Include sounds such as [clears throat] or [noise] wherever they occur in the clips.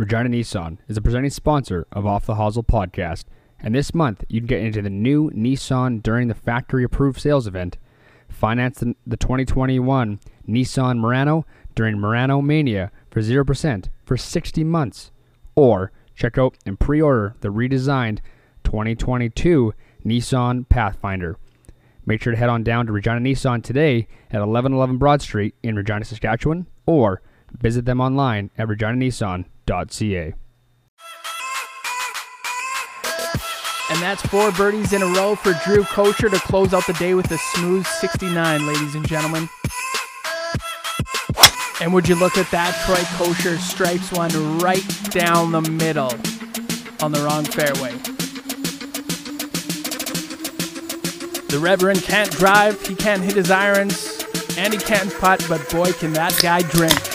Regina Nissan is a presenting sponsor of Off the Hosel podcast, and this month you can get into the new Nissan during the factory approved sales event. Finance the, the 2021 Nissan Murano during Murano Mania for 0% for 60 months. Or check out and pre order the redesigned 2022 Nissan Pathfinder. Make sure to head on down to Regina Nissan today at 1111 Broad Street in Regina, Saskatchewan, or visit them online at reginanissan.ca. And that's four birdies in a row for Drew Kosher to close out the day with a smooth 69, ladies and gentlemen. And would you look at that? Troy Kosher strikes one right down the middle on the wrong fairway. The Reverend can't drive, he can't hit his irons, and he can't putt, but boy, can that guy drink.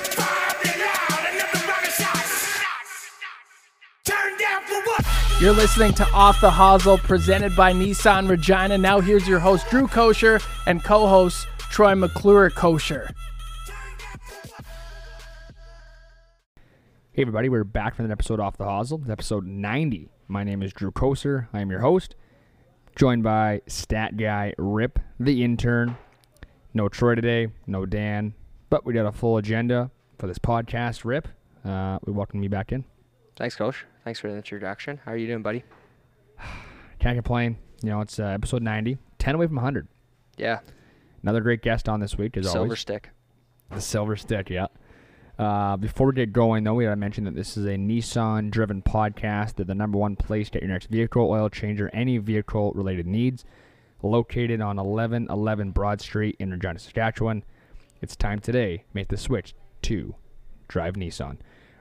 You're listening to Off the Hosel, presented by Nissan Regina. Now here's your host, Drew Kosher, and co-host, Troy McClure Kosher. Hey everybody, we're back from an episode off the It's episode 90. My name is Drew Kosher. I am your host, joined by stat guy Rip, the intern. No Troy today, no Dan, but we got a full agenda for this podcast. Rip, uh, we welcome you back in. Thanks, Coach. Thanks for the introduction. How are you doing, buddy? [sighs] Can't complain. You know, it's uh, episode 90, 10 away from 100. Yeah. Another great guest on this week, as Silver always. stick. The silver stick, yeah. Uh, before we get going, though, we gotta mention that this is a Nissan-driven podcast. They're the number one place to get your next vehicle, oil change, or any vehicle-related needs. Located on 1111 Broad Street in Regina, Saskatchewan. It's time today. Make the switch to Drive Nissan.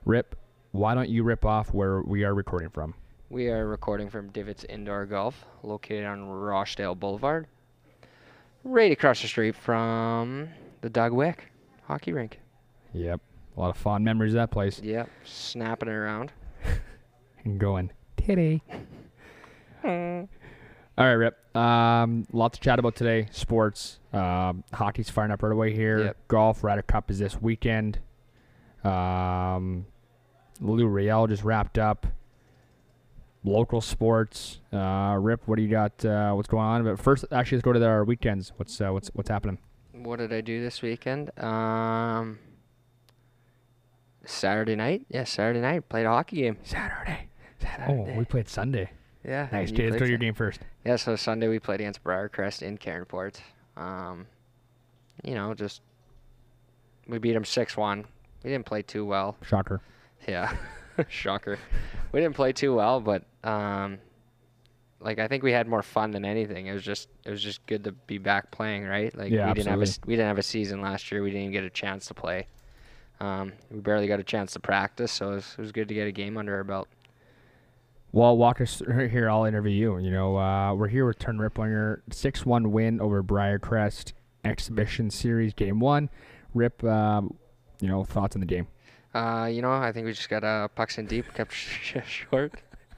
Rip, why don't you rip off where we are recording from? We are recording from Divots Indoor Golf, located on Rochdale Boulevard, right across the street from the Doug Wick hockey rink. Yep, a lot of fond memories of that place. Yep, snapping it around. [laughs] and going titty. [laughs] All right, Rip. Um, lot to chat about today. Sports. Um, hockey's firing up right away here. Yep. Golf. Ryder Cup is this weekend. Um, Lou Real just wrapped up. Local sports. Uh, Rip, what do you got? Uh, what's going on? But first, actually, let's go to the, our weekends. What's uh, what's what's happening? What did I do this weekend? Um, Saturday night. Yeah, Saturday night. Played a hockey game. Saturday. Saturday. Oh, we played Sunday. Yeah. Nice. Okay, let's go to your game first. Yeah, so Sunday we played against Briercrest in Caronport. Um, you know, just we beat them six one. We didn't play too well. Shocker. Yeah, [laughs] shocker. We didn't play too well, but um, like I think we had more fun than anything. It was just it was just good to be back playing, right? Like Yeah, we didn't have a absolutely. we didn't have a season last year. We didn't even get a chance to play. Um, we barely got a chance to practice, so it was, it was good to get a game under our belt. Well, Walker, [laughs] here. I'll interview you. You know, uh, we're here with Turn Riplinger, six-one win over Briercrest Exhibition Series Game One. Rip, um, you know, thoughts on the game? Uh, you know, I think we just got uh, pucks in deep, kept [laughs] sh- short.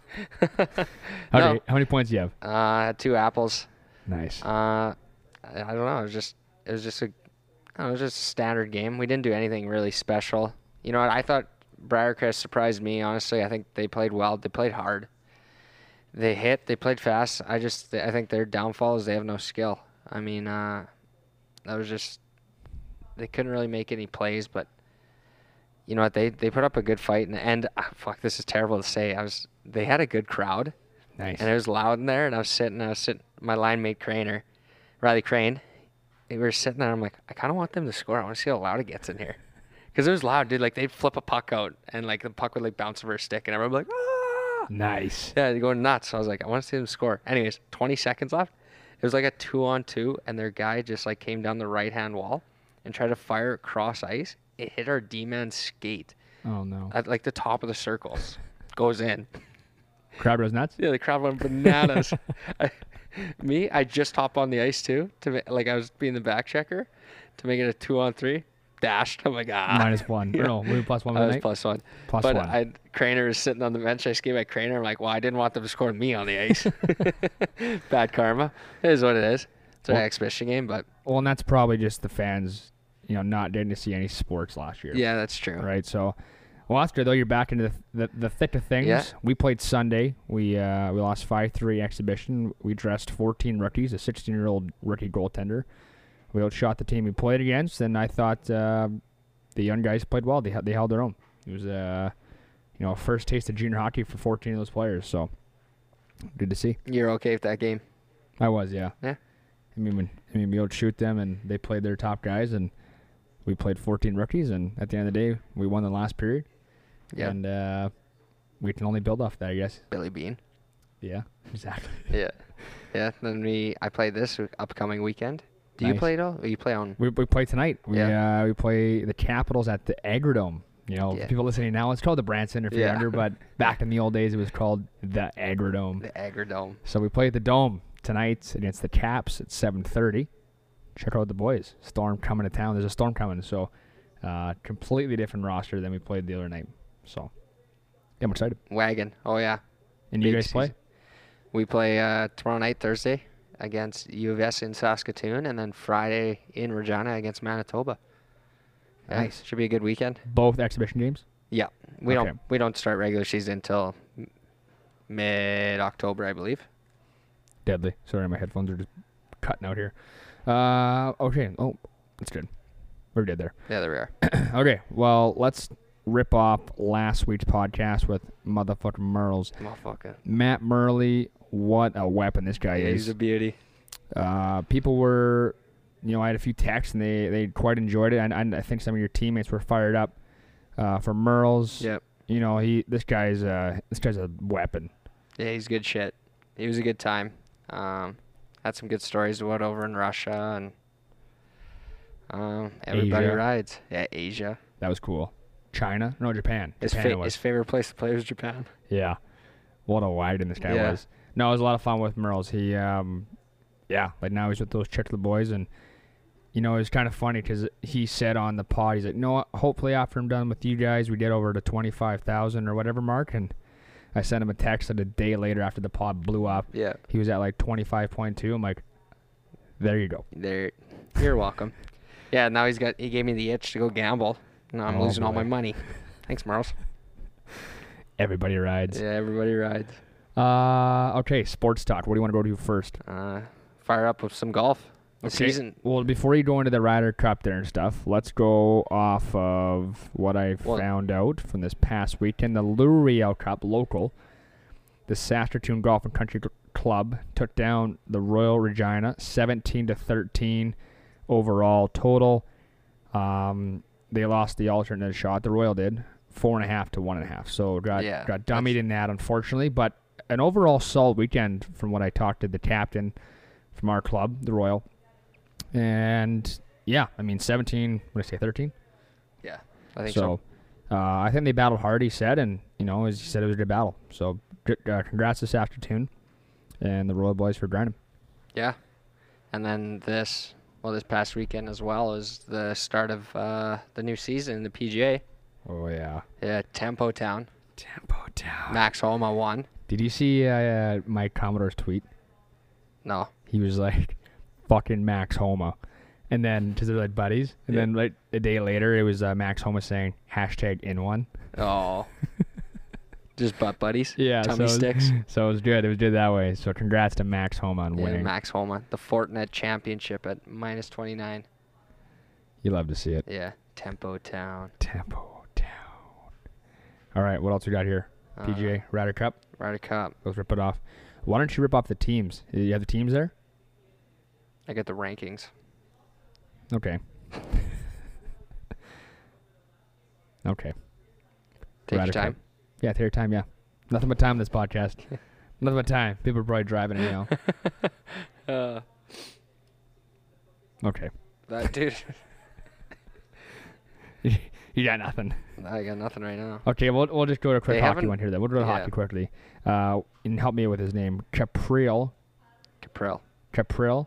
[laughs] How, No. many, how many points do you have? Uh, two apples. Nice. Uh, I, I don't know. It was just it was just a I know, it was just a standard game. We didn't do anything really special. You know what? I thought Briercrest surprised me. Honestly, I think they played well. They played hard. They hit. They played fast. I just I think their downfall is they have no skill. I mean, uh, that was just they couldn't really make any plays. But you know what? They they put up a good fight. And, and ah, fuck, this is terrible to say. I was they had a good crowd. nice. And it was loud in there, and I was sitting, I was sitting, my line mate Craner, Riley Crane, we were sitting there, I'm like, I kind of want them to score. I want to see how loud it gets in here. Because it was loud, dude. Like, they'd flip a puck out, and, like, the puck would, like, bounce over a stick, and everyone would be like, ah! nice. Yeah, they're going nuts. So I was like, I want to see them score. Anyways, 20 seconds left. It was like a two on two, and their guy just, like, came down the right hand wall and tried to fire it cross ice. It hit our D man skate Oh no. at, like, the top of the circles. [laughs] Goes in. Crowd goes nuts. Yeah, the crowd went bananas. [laughs] I, me, I just hop on the ice too to like I was being the back checker to make it a two on three. Dashed. I'm like ah. Minus one. [laughs] Yeah. No, we plus one. I was night? plus one. Plus but one. I Craner was sitting on the bench. I skated by Craner. I'm like, well, I didn't want them to score me on the ice. Bad karma. It is what it is. It's an Well- exhibition game, but Well, and that's probably just the fans, you know, not getting to see any sports last year. yeah, that's true. Right. So, that's though. You're back into the the, the thick of things. Yeah. We played Sunday. We uh, we lost five three exhibition. We dressed 14 rookies, a 16 year old rookie goaltender. We outshot the team we played against, and I thought uh, the young guys played well. They held- they held their own. It was uh, you know first taste of junior hockey for 14 of those players. So good to see. You're okay with that game? I was, yeah. Yeah. I mean, when, I mean, we outshoot them, and they played their top guys, and we played 14 rookies, and at the end of the day, we won the last period. Yeah. And uh, we can only build off that, I guess. Billy Bean. Yeah, [laughs] exactly. Yeah. Yeah. Then we I play this upcoming weekend. Do you play it all? Or you play on? We, we play tonight. We Yeah. uh, we play the Capitals at the Agrodome. You know, Yeah. people listening now, it's called the Brandt Centre if you're Yeah. younger, but [laughs] back in the old days, it was called the Agrodome. The Agrodome. So we play at the Dome tonight against the Caps at 7:30. Check out the boys. Storm coming to town. There's a storm coming, so uh, completely different roster than we played the other night. So yeah, I'm excited. Wagon. Oh yeah. And you Big guys play? We play uh, tomorrow night, Thursday, against U of S in Saskatoon, and then Friday in Regina against Manitoba. Yeah, Nice. Should be a good weekend. Both exhibition games. Yeah. We Okay. don't we don't start regular season until mid October, I believe. Deadly. Sorry, my headphones are just cutting out here. Uh, okay. Oh, that's good. We're good there. Yeah, there we are. [coughs] okay. Well, let's rip off last week's podcast with motherfucking Merles. Motherfucker. Matt Murley. What a weapon this guy Yeah, is. he's a beauty. uh, people were, you know, I had a few texts and they, they quite enjoyed it, and, and I think some of your teammates were fired up uh, for Merles. Yep. You know, he this guy's uh this guy's a weapon. Yeah, he's good shit. He was a good time. Um, had some good stories about over in Russia and um, everybody Asia. rides. Yeah, Asia. That was cool. China? No, Japan. His, Japan fa- his favorite place to play was Japan. Yeah. What a in this guy Yeah. was. No, it was a lot of fun with Merles. He, um, yeah, like now he's with those Chiclet boys, and you know it's kind of funny because he said on the pod, he's like, "No, hopefully after I'm done with you guys, we get over to twenty five thousand or whatever mark." And I sent him a text that a day later after the pod blew up, Yeah, he was at like twenty five point two. I'm like, there you go. there. You're welcome. [laughs] Yeah, now he's got. He gave me the itch to go gamble. Now I'm Oh, losing all my money. Thanks, Merles. [laughs] Everybody rides. Yeah, everybody rides. Uh, okay, sports talk. What do you want to go to first? Uh, fire up with some golf. The Okay. season. Well, before you go into the Ryder Cup there and stuff, let's go off of what I Well- found out from this past weekend. The L'Oreal Cup local, the Saskatoon Golf and Country Club took down the Royal Regina, 17 to 13 overall total. Um, they lost the alternate shot. The Royal did four and a half to one and a half. So got Yeah, got that's- dummied in that, unfortunately. But an overall solid weekend from what I talked to the captain from our club, the Royal. And yeah, I mean, 17, what did I say, 13? Yeah, I think so. so. Uh, I think they battled hard, he said, and, you know, as he said, it was a good battle. So uh, congrats this afternoon and the Royal Boys for grinding. Yeah. And then this, well, this past weekend as well is the start of uh, the new season in the PGA. Oh, yeah. Yeah, Tempo Town. Tempo Town. Max Homa won. Did you see uh, Mike Commodore's tweet? No. He was like, fucking Max Homa. And then, because they're like buddies. And Yeah. then, like, a day later, it was uh, Max Homa saying, hashtag in one. Oh. [laughs] Just butt buddies. Yeah, Tummy so it was- sticks. [laughs] So it was good. It was good that way. So congrats to Max Homa on Yeah, winning. Max Homa. The Fortinet Championship at minus 29. You love to see it. Yeah. Tempo Town. Tempo down. All right, what else we got here? Uh, PGA Ryder Cup. Ryder Cup. Let's rip it off. Why don't you rip off the teams? You have the teams there? I get the rankings. Okay. [laughs] okay. Take your time. Yeah, take your time. Yeah. Nothing but time this podcast. [laughs] Nothing but time. People are probably driving now. [laughs] Uh, Okay. that dude. you got nothing. I got nothing right now. Okay, we'll, we'll just go to a quick They hockey one here. Then we'll go to yeah. hockey quickly. Uh, and help me with his name, Capril. Caprell. Capril.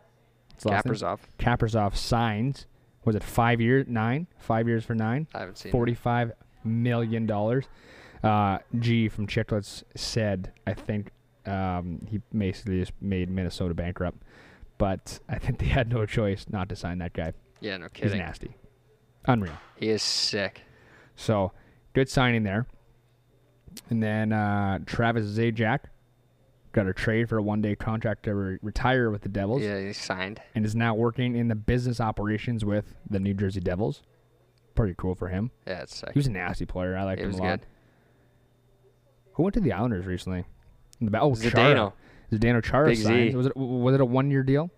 Kaprizov. Kaprizov signs. Was it five years? Nine? Five years for nine? I haven't seen. it. Forty-five million dollars. Uh, G from Chiclets said, I think um, he basically just made Minnesota bankrupt, but I think they had no choice not to sign that guy. Yeah, no kidding. He's nasty, unreal. He is sick. So good signing there. And then uh, Travis Zajac got a trade for a one-day contract to re- retire with the Devils, Yeah, he signed. and is now working in the business operations with the New Jersey Devils. Pretty cool for him. Yeah, it's sick. He was a nasty player. I liked He him a lot. good. Who went to the Islanders recently? In the ba- oh, Zdeno. Chara. Zdeno Chara signed. Was it was it a one-year deal?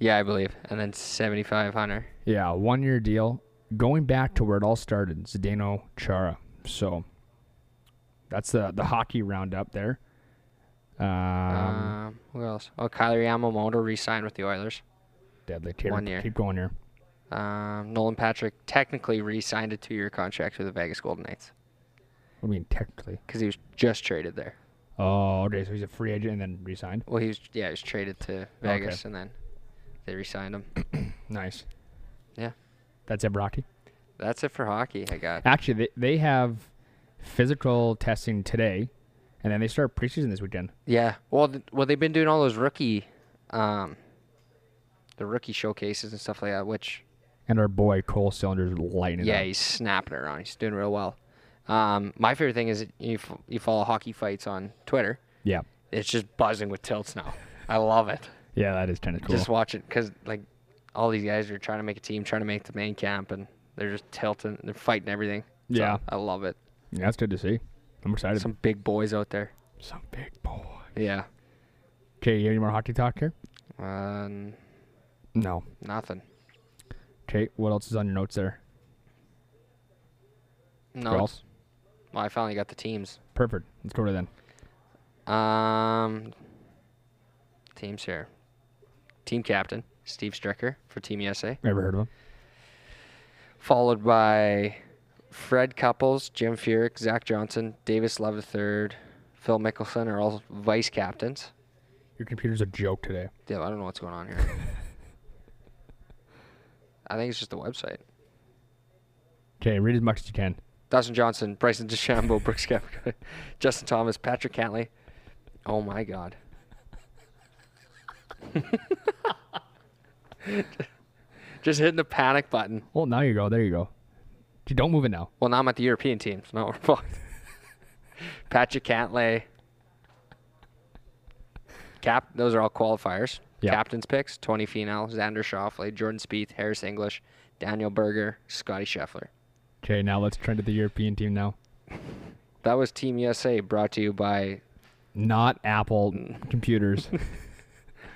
Yeah, I believe. And then seventy five hundred. Yeah, one year deal. Going back to where it all started, Zdeno Chara. So that's the the hockey roundup there. Um, Um, who else? Oh, Kailer Yamamoto re-signed with the Oilers. deadly. Keep, one year. Keep going here. Um, Nolan Patrick technically re-signed a two-year contract with the Vegas Golden Knights What do you mean technically? because he was just traded there. Oh, okay. So he's a free agent and then re-signed. Well, he was yeah, he was traded to Vegas and then they re-signed him. [coughs] Nice. Yeah. That's it, Rocky. That's it for hockey. I got. Actually, they they have physical testing today, and then they start preseason this weekend. Yeah. Well, th- well, they've been doing all those rookie, um, the rookie showcases and stuff like that. Which And our boy Cole Sillinger lighting it yeah, up. he's snapping it around. He's doing real well. Um, my favorite thing is you f- you follow hockey fights on Twitter. Yeah. It's just buzzing with tilts now. I love it. Yeah, that is kind of cool. Just watch it because like all these guys are trying to make a team, trying to make the main camp, and they're just tilting. They're fighting everything. So, Yeah. I love it. yeah, that's good to see. I'm excited. Some big boys out there. Some big boy. Yeah. Okay, you have any more hockey talk here? Um, No. nothing. Okay, what else is on your notes there? No. Well, I finally got the teams. Perfect. Let's go to then. Um, teams here. Team captain Steve Stricker for Team USA, Ever heard of him? followed by Fred Couples, Jim Furyk, Zach Johnson, Davis Love III, Phil Mickelson are all vice captains. Your computer's a joke today. Yeah, I don't know what's going on here. [laughs] I think it's just the website. Okay, read as much as you can. Dustin Johnson, Bryson DeChambeau, [laughs] Brooks Koepka, [laughs] Justin Thomas, Patrick Cantlay. Oh my God. Just hitting the panic button. Well, now you go. There you go. Don't move it now. Well, now I'm at the European team, so No, we're fucked. [laughs] Patrick Cantlay. Cap. Those are all qualifiers. Yep. Captain's picks: Tony Finau, Xander Schauffele, Jordan Spieth, Harris English, Daniel Berger, Scotty Scheffler. Okay, now let's turn to the European team now. [laughs] That was Team USA, brought to you by. Not Apple computers. [laughs]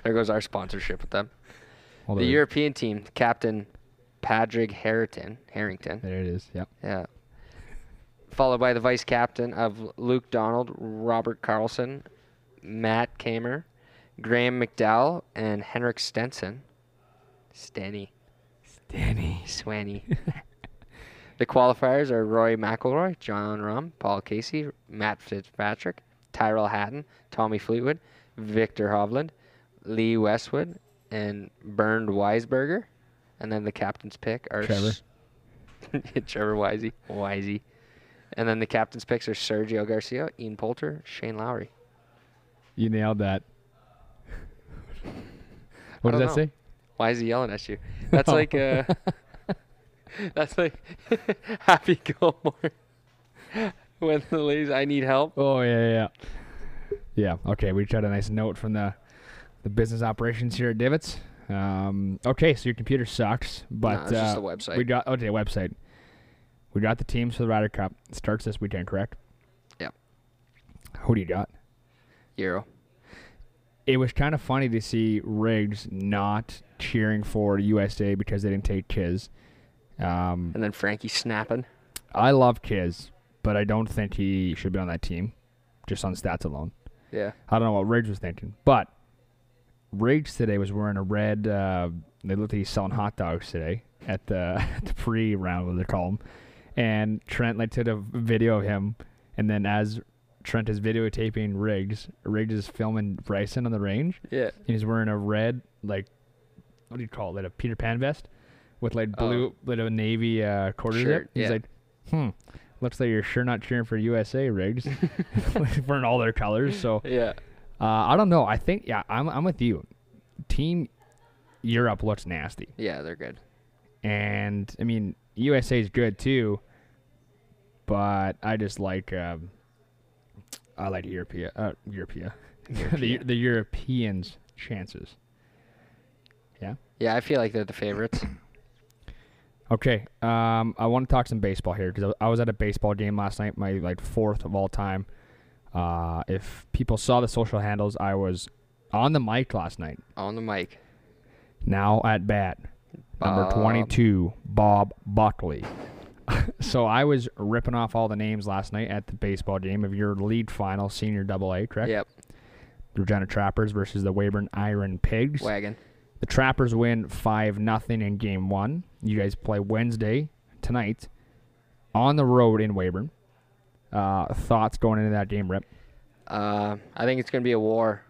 There goes our sponsorship with them. Hold The. European team, Captain Padraig Harrington. Harrington. There it is. Yep. Yeah. Followed by the vice captain of Luke Donald, Robert Karlsson, Matt Kaymer, Graeme McDowell, and Henrik Stenson. Stenny. Danny. Swanny. [laughs] the qualifiers are Roy McIlroy, Jon Rahm, Paul Casey, Matt Fitzpatrick, Tyrrell Hatton, Tommy Fleetwood, Viktor Hovland, Lee Westwood, and Bernd Wiesberger. And then the captain's pick are Trevor. [laughs] Trevor Wisey. Wisey. And then the captain's picks are Sergio Garcia, Ian Poulter, Shane Lowry. You nailed that. [laughs] What does that don't say? Why is he yelling at you? That's Oh. like uh [laughs] That's like Happy Gilmore. when the ladies I need help. Oh yeah, yeah, yeah. Yeah. Okay, we tried a nice note from the the business operations here at Divots. Um, okay, so your computer sucks, but uh, the website. We got okay website. We got the teams for the Ryder Cup. It starts this weekend, correct? Yep. Who do you got? Euro. It was kind of funny to see Riggs not cheering for USA because they didn't take Kiz. Um, And then Frankie snapping. I love Kiz, but I don't think he should be on that team, just on stats alone. Yeah. I don't know what Riggs was thinking, but Riggs today was wearing a red. Uh, they looked like he's selling hot dogs today at the [laughs] the pre round, what they call them. And Trent like took a video of him, and then as Trent is videotaping Riggs, Riggs is filming Bryson on the range, Yeah. and he's wearing a red like what do you call it, a Peter Pan vest with like blue, little navy uh, quarter zip. Shirt, He's yeah. like, hmm. Looks like you're sure not cheering for USA, Riggs. [laughs] [laughs] wearing all their colors, so Yeah. Uh, I don't know. I think yeah, I'm I'm with you. Team Europe looks nasty, Yeah, they're good. and I mean USA is good too. but I just like um, I like Europea, uh, Europea, [laughs] the the Europeans' chances. Yeah, Yeah, I feel like they're the favorites. [coughs] Okay, um, I want to talk some baseball here because I, I was at a baseball game last night, my like fourth of all time. Uh, if people saw the social handles, I was on the mic last night. On the mic. Now at bat, number 22, Bob Buckley. [laughs] so I was ripping off all the names last night at the baseball game of your league final, senior double A, correct? Yep. The Regina Trappers versus the Weyburn Iron Pigs. Wagon. The Trappers win 5 nothing in game one. You guys play Wednesday tonight on the road in Weyburn. Uh, thoughts going into that game, Rip? Uh, I think it's gonna be a war.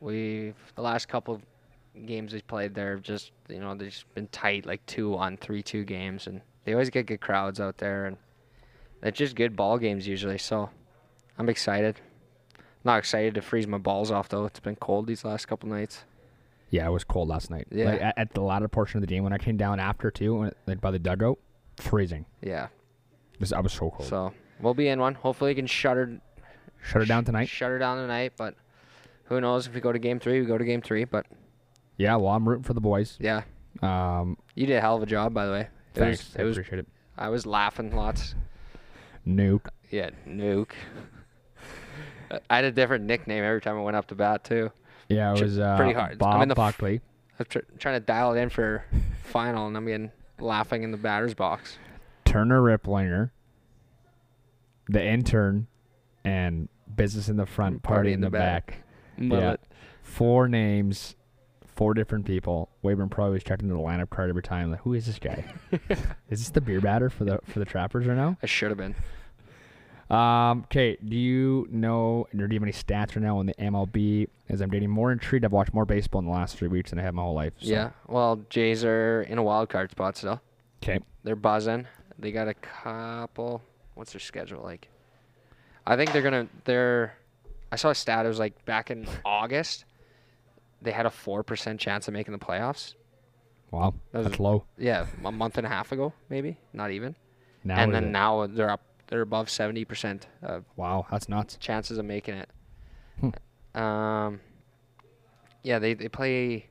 We've the last couple of games we played there have just you know they've just been tight, like two on three two games, and they always get good crowds out there, and it's just good ball games usually. So I'm excited. Not excited to freeze my balls off though. It's been cold these last couple nights. Yeah, it was cold last night. Yeah. Like, at, the latter portion of the game, when I came down after, too, when, like by the dugout, freezing. Yeah. I was so cold. So we'll be in one. Hopefully, we can shut her Shut it down tonight. Shut her down tonight, but who knows if we go to game three? We go to game three, but Yeah, well, I'm rooting for the boys. yeah, Um, you did a hell of a job, by the way. It thanks. was, I was appreciate it. I was laughing lots. Nuke. Yeah, nuke. [laughs] I had a different nickname every time I went up to bat too. Yeah, it was uh, pretty hard. Bob I'm in the f- Buckley. I was tr- trying to dial it in for final, and I'm getting laughing in the batter's box. Turner Riplinger, the intern, and business in the front, party, in the, back. Love Yeah. it. Four names, four different people. Weyburn probably was checking the lineup card every time. Like, who is this guy? [laughs] is this the beer batter for the for the Trappers right now? I should have been. Um, okay, do you know, or do you have any stats right now on the MLB? As I'm getting more intrigued, I've watched more baseball in the last three weeks than I have my whole life. so- Yeah. Well, Jays are in a wild card spot still. Okay. They're buzzing. They got a couple. What's their schedule like? I think they're gonna. They're. I saw a stat. It was like back in August. They had a four percent chance of making the playoffs. Wow, That was- that's low. Yeah, a month and a half ago, maybe not even. Now and then it? now they're up. They're above seventy percent of wow, that's nuts. chances of making it. Hmm. Um. Yeah, they they play.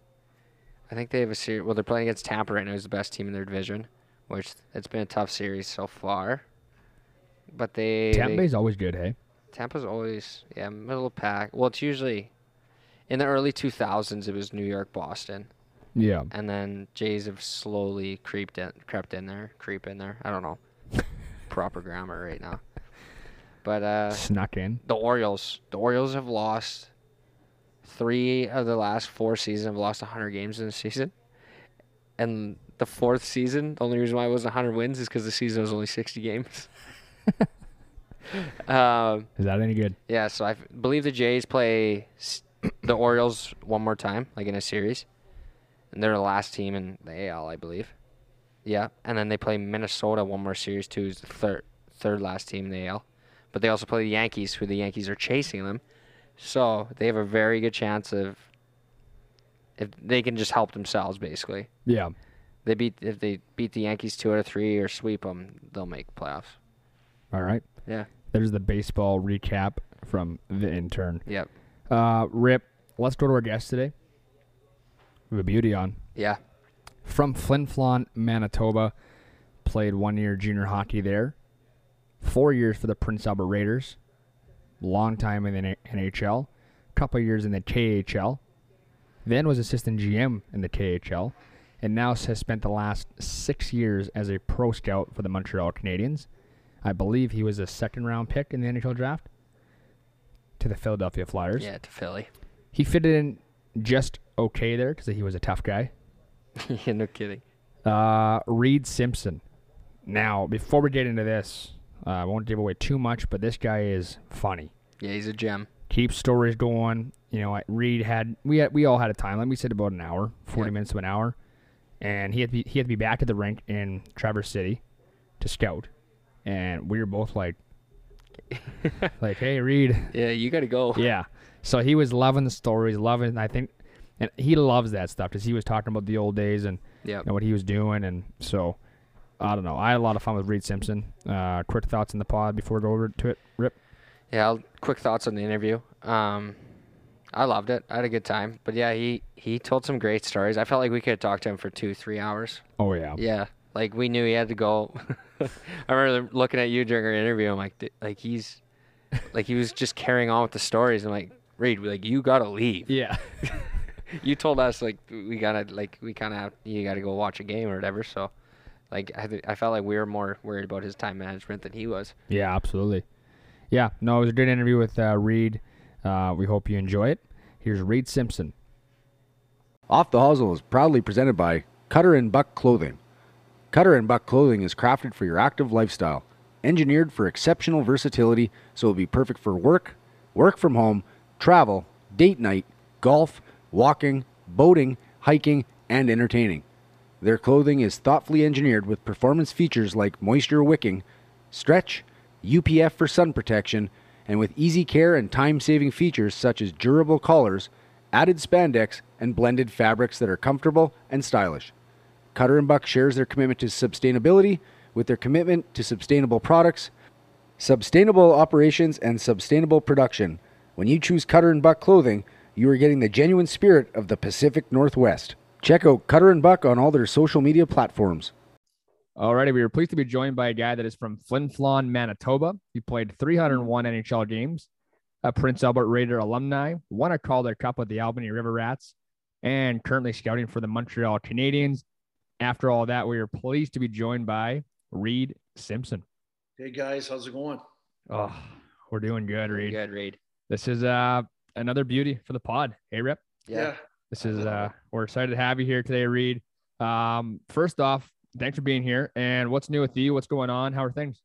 I think they have a series. Well, they're playing against Tampa right now, who's the best team in their division, which it's been a tough series so far. But they, Tampa they Bay's always good, hey. Tampa's always yeah middle of pack. Well, it's usually in the early two thousands. It was New York, Boston, Yeah. and then Jays have slowly creeped in, crept in there, creep in there. I don't know [laughs] proper grammar right now, but uh, Snuck in. the Orioles. The Orioles have lost three of the last four seasons. Have lost 100 games in a season, and the fourth season, the only reason why it wasn't 100 wins is because the season was only 60 games. [laughs] um, Is that any good? yeah, so I f- believe the Jays play s- the Orioles one more time, like in a series, and they're the last team in the AL, I believe. Yeah, and then they play Minnesota one more series too, Is the third third last team in the AL. But they also play the Yankees, who the Yankees are chasing them, so they have a very good chance of if they can just help themselves. Basically, Yeah. they beat if they beat the Yankees two out of three or sweep them, they'll make playoffs. All right. Yeah. There's the baseball recap from the intern. Yep. Uh, Rip, let's go to our guest today. We have a beauty on. Yeah. From Flin Flon, Manitoba. Played one year junior hockey there. Four years for the Prince Albert Raiders. Long time in the NHL. Couple years in the KHL. Then was assistant GM in the KHL. And now has spent the last six years as a pro scout for the Montreal Canadiens. I believe he was a second round pick in the NHL draft to the Philadelphia Flyers. Yeah. To Philly. He fitted in just okay there because he was a tough guy. [laughs] yeah. No kidding. Uh, Reid Simpson. Now, before we get into this, uh, I won't give away too much, but this guy is funny. Yeah, he's a gem. Keeps stories going. You know, Reid had we had, we all had a time limit. We said about an hour, forty Yep. minutes to an hour, and he had to be, he had to be back at the rink in Traverse City to scout, and we were both like, [laughs] like, hey, Reid, Yeah, you got to go. [laughs] yeah. So he was loving the stories, loving. I think, and he loves that stuff because he was talking about the old days and you know, what he was doing, and so I don't know. I had a lot of fun with Reid Simpson. Uh, quick thoughts in the pod before we go over to it. Rip. Yeah, I'll, quick thoughts on the interview. Um, I loved it. I had a good time. But yeah, he he told some great stories. I felt like we could have talked to him for two, three hours. Oh yeah. Yeah, like we knew he had to go. [laughs] I remember looking at you during our interview. I'm like, like he's, like he was just carrying on with the stories. I'm like, Reid, like you gotta leave. Yeah. [laughs] you told us like we gotta like we kind of you gotta go watch a game or whatever. So, like I th- I felt like we were more worried about his time management than he was. Yeah, absolutely. Yeah, no, it was a good interview with uh, Reid. Uh, we hope you enjoy it. Here's Reid Simpson. Off the Hosel is proudly presented by Cutter and Buck Clothing. Cutter and Buck Clothing is crafted for your active lifestyle, engineered for exceptional versatility, so it'll be perfect for work, work from home, travel, date night, golf, walking, boating, hiking, and entertaining. Their clothing is thoughtfully engineered with performance features like moisture wicking, stretch, UPF for sun protection, and with easy care and time saving features such as durable collars, added spandex, and blended fabrics that are comfortable and stylish. Cutter and Buck shares their commitment to sustainability with their commitment to sustainable products, sustainable operations, and sustainable production. When you choose Cutter and Buck clothing, you are getting the genuine spirit of the Pacific Northwest. Check out Cutter and Buck on all their social media platforms. Alrighty, we are pleased to be joined by a guy that is from Flin Flon, Manitoba. He played 301 NHL games, a Prince Albert Raider alumni, won a Calder Cup with the Albany River Rats, and currently scouting for the Montreal Canadiens. After all that, we are pleased to be joined by Reid Simpson. Hey guys, how's it going? Oh, we're doing good, Reid. Good, Reid. This is uh another beauty for the pod. Hey, Rip. Yeah. This is uh we're excited to have you here today, Reid. Um, first off, thanks for being here. And what's new with you? What's going on? How are things?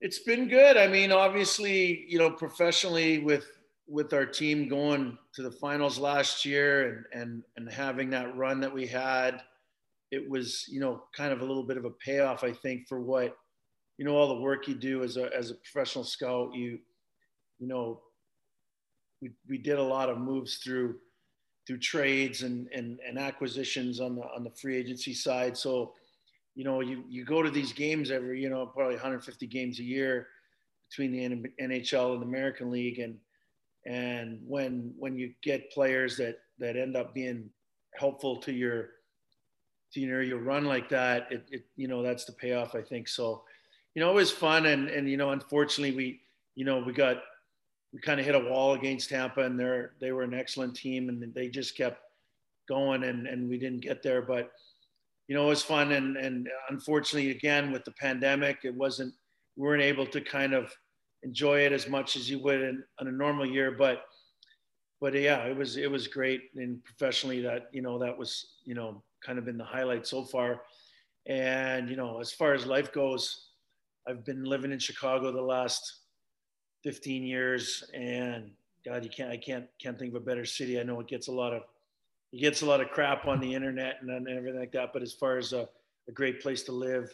It's been good. I mean, obviously, you know, professionally with with our team going to the finals last year and and and having that run that we had, it was, you know, kind of a little bit of a payoff, I think, for what, you know, all the work you do as a as a professional scout. You, you know, we we did a lot of moves through through trades and, and, and acquisitions on the on the free agency side. So, you know, you, you go to these games every, you know, probably 150 games a year between the NHL and the American League. And and when when you get players that that end up being helpful to your to you know your run like that, it, it you know that's the payoff I think. So, you know, it was fun and and you know, unfortunately we you know we got we kind of hit a wall against Tampa, and they're they were an excellent team, and they just kept going, and and we didn't get there. But you know, it was fun, and and unfortunately, again with the pandemic, it wasn't we weren't able to kind of enjoy it as much as you would in, a normal year. But but yeah, it was it was great, and professionally, that you know that was you know kind of been the highlight so far. And you know, as far as life goes, I've been living in Chicago the last 15 years and God, you can't, I can't, can't think of a better city. I know it gets a lot of, it gets a lot of crap on the internet and, and everything like that. But as far as a, a great place to live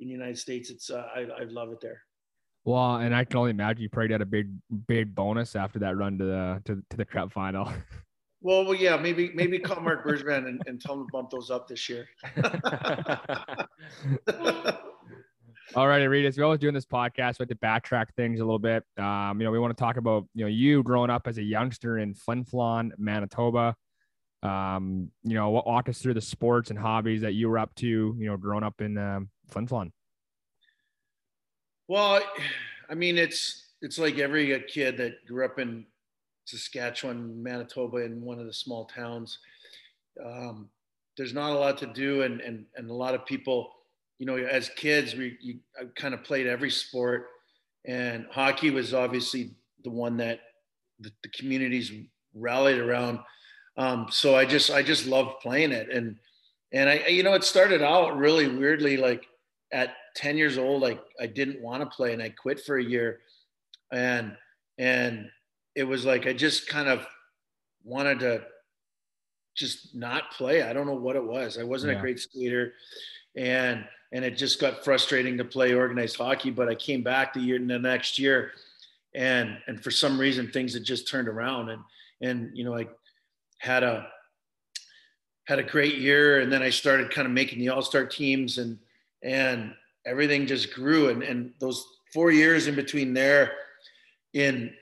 in the United States, it's, uh, I, I love it there. Well, and I can only imagine you probably got a big, big bonus after that run to the to, to the Cup final. [laughs] Well, well, yeah, maybe maybe call Marc [laughs] Bergevin and, and tell him to bump those up this year. [laughs] All right, Reid, as we always doing this podcast, we have to backtrack things a little bit. Um, you know, we want to talk about, you know, you growing up as a youngster in Flin Flon, Manitoba. Um, you know, walk us through the sports and hobbies that you were up to, you know, growing up in um, Flin Flon. Well, [sighs] I mean, it's it's like every kid that grew up in Saskatchewan, Manitoba, in one of the small towns. Um, there's not a lot to do, and and and a lot of people you know, as kids, we you, I kind of played every sport, and hockey was obviously the one that the, the communities rallied around. Um, so I just I just loved playing it, and and I you know it started out really weirdly like at 10 years old like I didn't want to play and I quit for a year, and and it was like I just kind of wanted to just not play. I don't know what it was. I wasn't yeah. a great skater, and and it just got frustrating to play organized hockey. But I came back the year and the next year, and and for some reason things had just turned around, and and you know I had a had a great year, and then I started kind of making the All Star teams, and and everything just grew. And and those four years in between there, in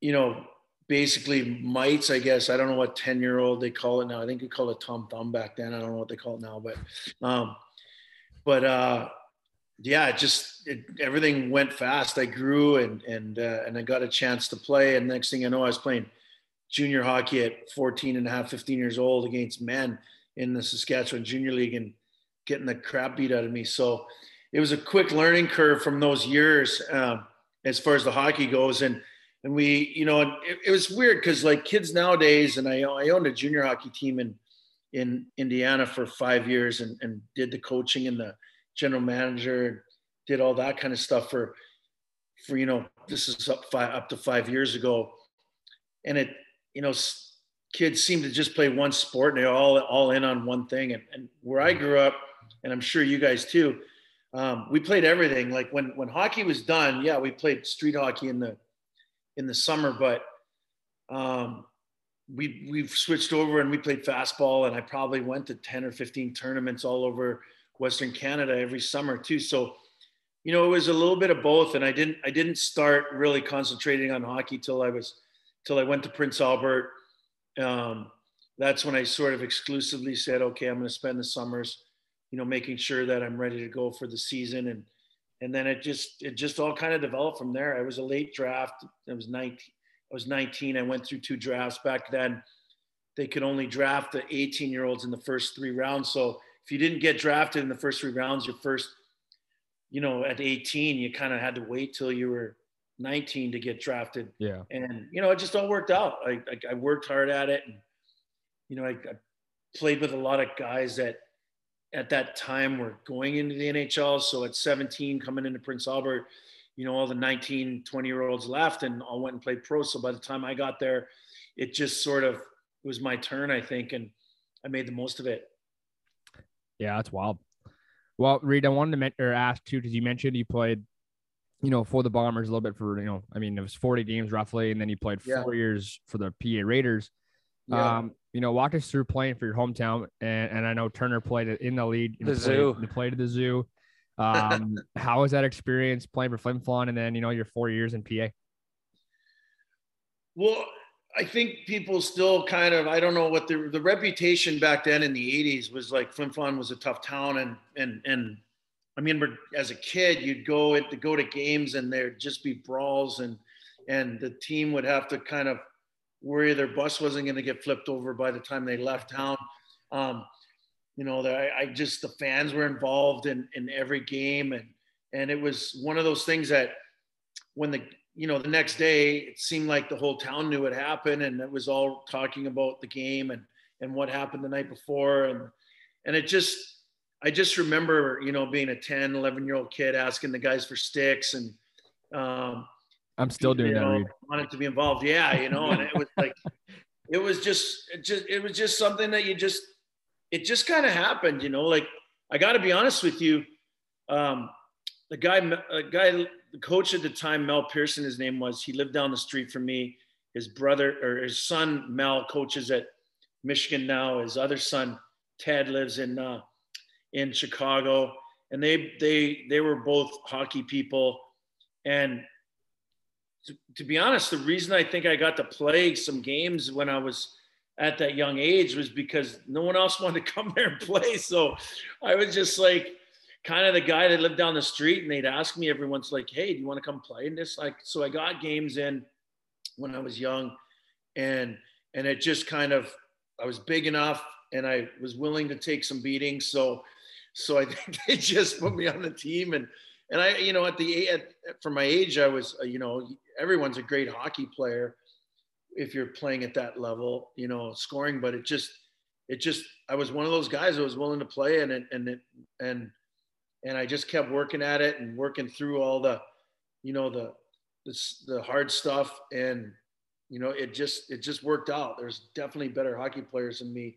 you know basically mites, I guess. I don't know what 10 year old they call it now. I think we call it Tom Thumb back then. I don't know what they call it now, but, um, but, uh, yeah, it just, it, everything went fast. I grew and, and, uh, and I got a chance to play. And next thing I know, I was playing junior hockey at 14 and a half, 15 years old against men in the Saskatchewan junior league and getting the crap beat out of me. So it was a quick learning curve from those years, um, as far as the hockey goes. And, and we, you know, it, it was weird because like kids nowadays, and I, I owned a junior hockey team in in Indiana for five years and, and did the coaching and the general manager, did all that kind of stuff for for you know this is up five up to five years ago, and it you know kids seem to just play one sport and they're all all in on one thing. And, and where I grew up, and I'm sure you guys too, um, we played everything. Like when when hockey was done, yeah, we played street hockey in the in the summer, but um, we we've switched over and we played fastball, and I probably went to ten or fifteen tournaments all over Western Canada every summer too. So, you know, it was a little bit of both, and I didn't I didn't start really concentrating on hockey till I was till I went to Prince Albert. Um, that's when I sort of exclusively said, okay, I'm going to spend the summers, you know, making sure that I'm ready to go for the season and and then it just it just all kind of developed from there. I was a late draft. I was 19. I was 19. I went through two drafts back then. They could only draft the 18 year olds in the first three rounds. So if you didn't get drafted in the first three rounds, your first, you know, at 18, you kind of had to wait till you were 19 to get drafted. Yeah. And you know, it just all worked out. I I, I worked hard at it, and you know, I, I played with a lot of guys that at that time we were going into the NHL. So at 17, coming into Prince Albert, you know, all the 19, 20 year olds left and all went and played pro. So by the time I got there, it just sort of it was my turn, I think, and I made the most of it. Yeah, that's wild. Well, Reid, I wanted to men- or ask too because you mentioned you played, you know, for the Bombers a little bit for you know, I mean, it was 40 games roughly, and then you played four yeah. years for the PA Raiders. Yeah. Um, you know, walk us through playing for your hometown, and, and I know Turner played in the lead. The zoo. Played, play to the zoo. [laughs] Um, how was that experience playing for Flin Flon, and then you know your four years in PA? Well, I think people still kind of I don't know what the the reputation back then in the '80s was like. Flin Flon was a tough town, and and and I mean, as a kid, you'd go to go to games, and there'd just be brawls, and and the team would have to kind of worry their bus wasn't going to get flipped over by the time they left town. Um, you know, I, I just the fans were involved in in every game, and and it was one of those things that when the you know the next day it seemed like the whole town knew what happened, and it was all talking about the game and and what happened the night before, and and it just I just remember you know being a 10, 11 year old kid asking the guys for sticks and um, I'm still doing you know, that. Wanted to be involved, yeah, you know, and it was like, [laughs] it was just, it just, it was just something that you just, it just kind of happened, you know. Like I got to be honest with you, um, the guy, a guy, the coach at the time, Mel Pearson, his name was. He lived down the street from me. His brother or his son Mel coaches at Michigan now. His other son Ted lives in uh, in Chicago, and they they they were both hockey people, and to, be honest, the reason I think I got to play some games when I was at that young age was because no one else [laughs] wanted to come there and play. So I was just like kind of the guy that lived down the street and they'd ask me every once like, Hey, do you want to come play in this? Like, so I got games in when I was young and, and it just kind of, I was big enough and I was willing to take some beatings. So, so I [laughs] think they just put me on the team and, and I, you know, at the, at, for my age, I was, uh, you know, everyone's a great hockey player if you're playing at that level, you know, scoring. But it just, it just, I was one of those guys that was willing to play, and it, and it, and and I just kept working at it and working through all the, you know, the the, the hard stuff, and you know, it just it just worked out. There's definitely better hockey players than me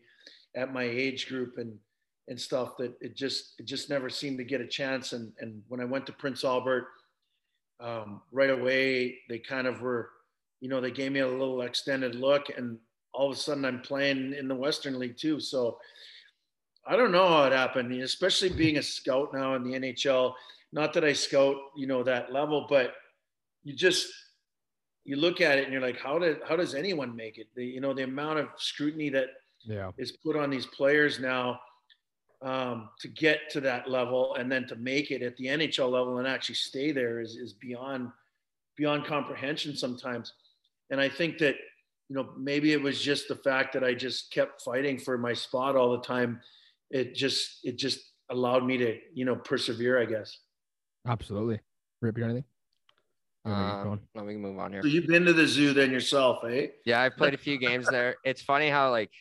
at my age group, and and stuff that it just it just never seemed to get a chance. And and when I went to Prince Albert um, right away they kind of were, you know, they gave me a little extended look, and all of a sudden I'm playing in the Western League too. So I don't know how it happened, especially being a scout now in the NHL. Not that I scout, you know, that level, but you just you look at it and you're like, how did how does anyone make it? The you know the amount of scrutiny that Yeah. is put on these players now um, to get to that level and then to make it at the NHL level and actually stay there is, is beyond beyond comprehension sometimes. And I think that you know maybe it was just the fact that I just kept fighting for my spot all the time. It just it just allowed me to you know persevere, I guess. Absolutely. Rip, you got anything? Or are we Um, going? let me move on here. So you've been to the zoo then yourself, eh? Yeah, I've played a few games [laughs] there. It's funny how like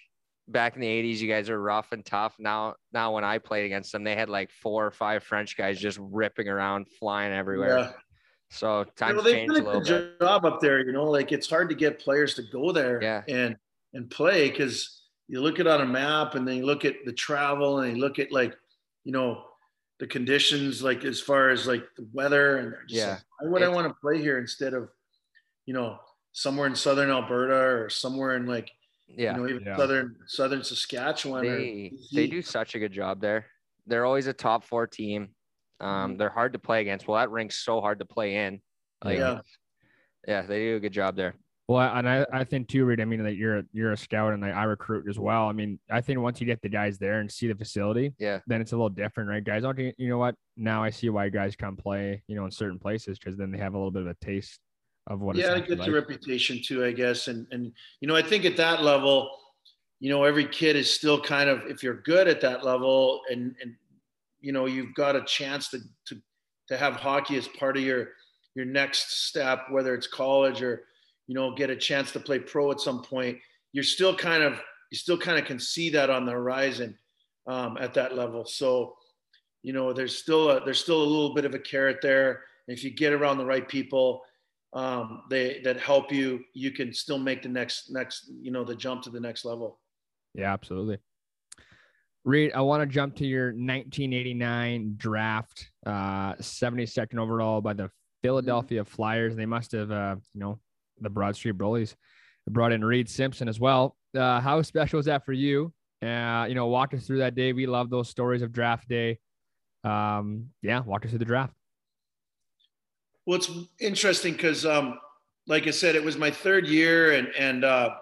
back in the 80s you guys are rough and tough. Now now when I played against them, they had like four or five French guys just ripping around, flying everywhere. Yeah. So know, they changed a little bit. job up there. You know, like it's hard to get players to go there Yeah. and and play because you look at it on a map and then you look at the travel and you look at like you know the conditions like as far as like the weather and just Yeah. like, why would I want to play here instead of you know somewhere in southern Alberta or somewhere in like Yeah. you know even Yeah. southern southern Saskatchewan they they do such a good job there. They're always a top four team. Um, they're hard to play against. Well, that rink's so hard to play in. Like, Yeah. yeah, they do a good job there. Well, I- and I, I think too, Reid. I mean, like you're a, you're a scout and like I recruit as well. I mean, I think once you get the guys there and see the facility, Yeah, then it's a little different, right? Guys, okay, you know what? Now I see why guys come play, you know, in certain places because then they have a little bit of a taste of what. yeah, it's to actually get the like. reputation too, I guess. And and you know, I think at that level, you know, every kid is still kind of if you're good at that level, and and you know, you've got a chance to to to have hockey as part of your your next step, whether it's college or you know, get a chance to play pro at some point. You're still kind of you still kind of can see that on the horizon um, at that level. So, you know, there's still a there's still a little bit of a carrot there. And if you get around the right people, um, they that help you, you can still make the next next you know the jump to the next level. Yeah, absolutely. Reid, I want to jump to your 1989 draft, uh, 72nd overall by the Philadelphia Flyers. They must have, uh, you know, the Broad Street Bullies brought in Reid Simpson as well. Uh, how special is that for you? Uh, you know, walk us through that day. We love those stories of draft day. Um, yeah, walk us through the draft. Well, it's interesting because, um, like I said, it was my third year, and and uh,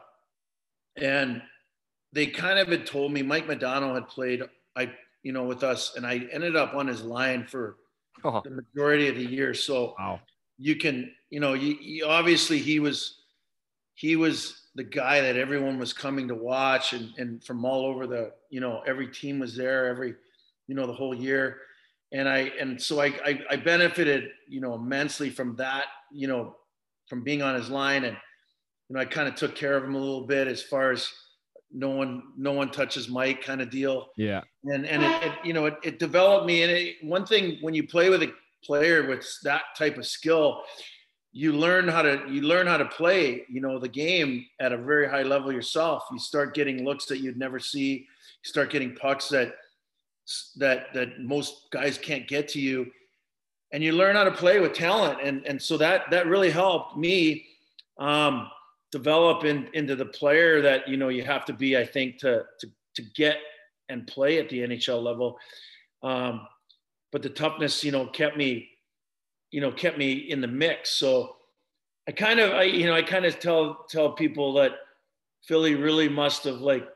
and they kind of had told me Mike Modano had played, I you know, with us, and I ended up on his line for Oh, the majority of the year. So Wow. you can, you know, you, you obviously he was he was the guy that everyone was coming to watch, and and from all over the, you know, every team was there, every, you know, the whole year and I and so I, I I benefited you know immensely from that you know from being on his line. And you know I kind of took care of him a little bit as far as no one no one touches Mike kind of deal. Yeah. and and it, it you know it, it developed me. And it, one thing when you play with a player with that type of skill you learn how to you learn how to play you know the game at a very high level yourself. You start getting looks that you'd never see. You start getting pucks that that that most guys can't get to you. And you learn how to play with talent. And and so that that really helped me um, develop in, into the player that you know you have to be i think to to to get and play at the nhl level. Um, but the toughness you know kept me you know kept me in the mix. So i kind of i you know i kind of tell tell people that philly really must have like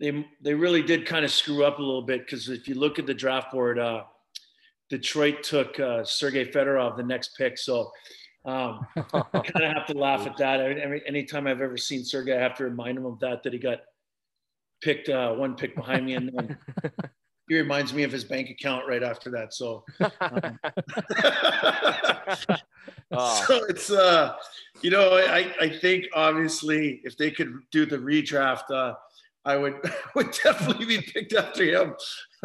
they they really did kind of screw up a little bit because if you look at the draft board, uh, Detroit took uh, Sergei Fedorov the next pick. So um, [laughs] I kind of have to laugh at that. Every anytime I've ever seen Sergei, I have to remind him of that that he got picked uh, one pick behind me, and then [laughs] he reminds me of his bank account right after that. So. Um, Oh. [laughs] So it's uh, you know, I I think obviously if they could do the redraft, uh, I would [laughs] would definitely be picked after him.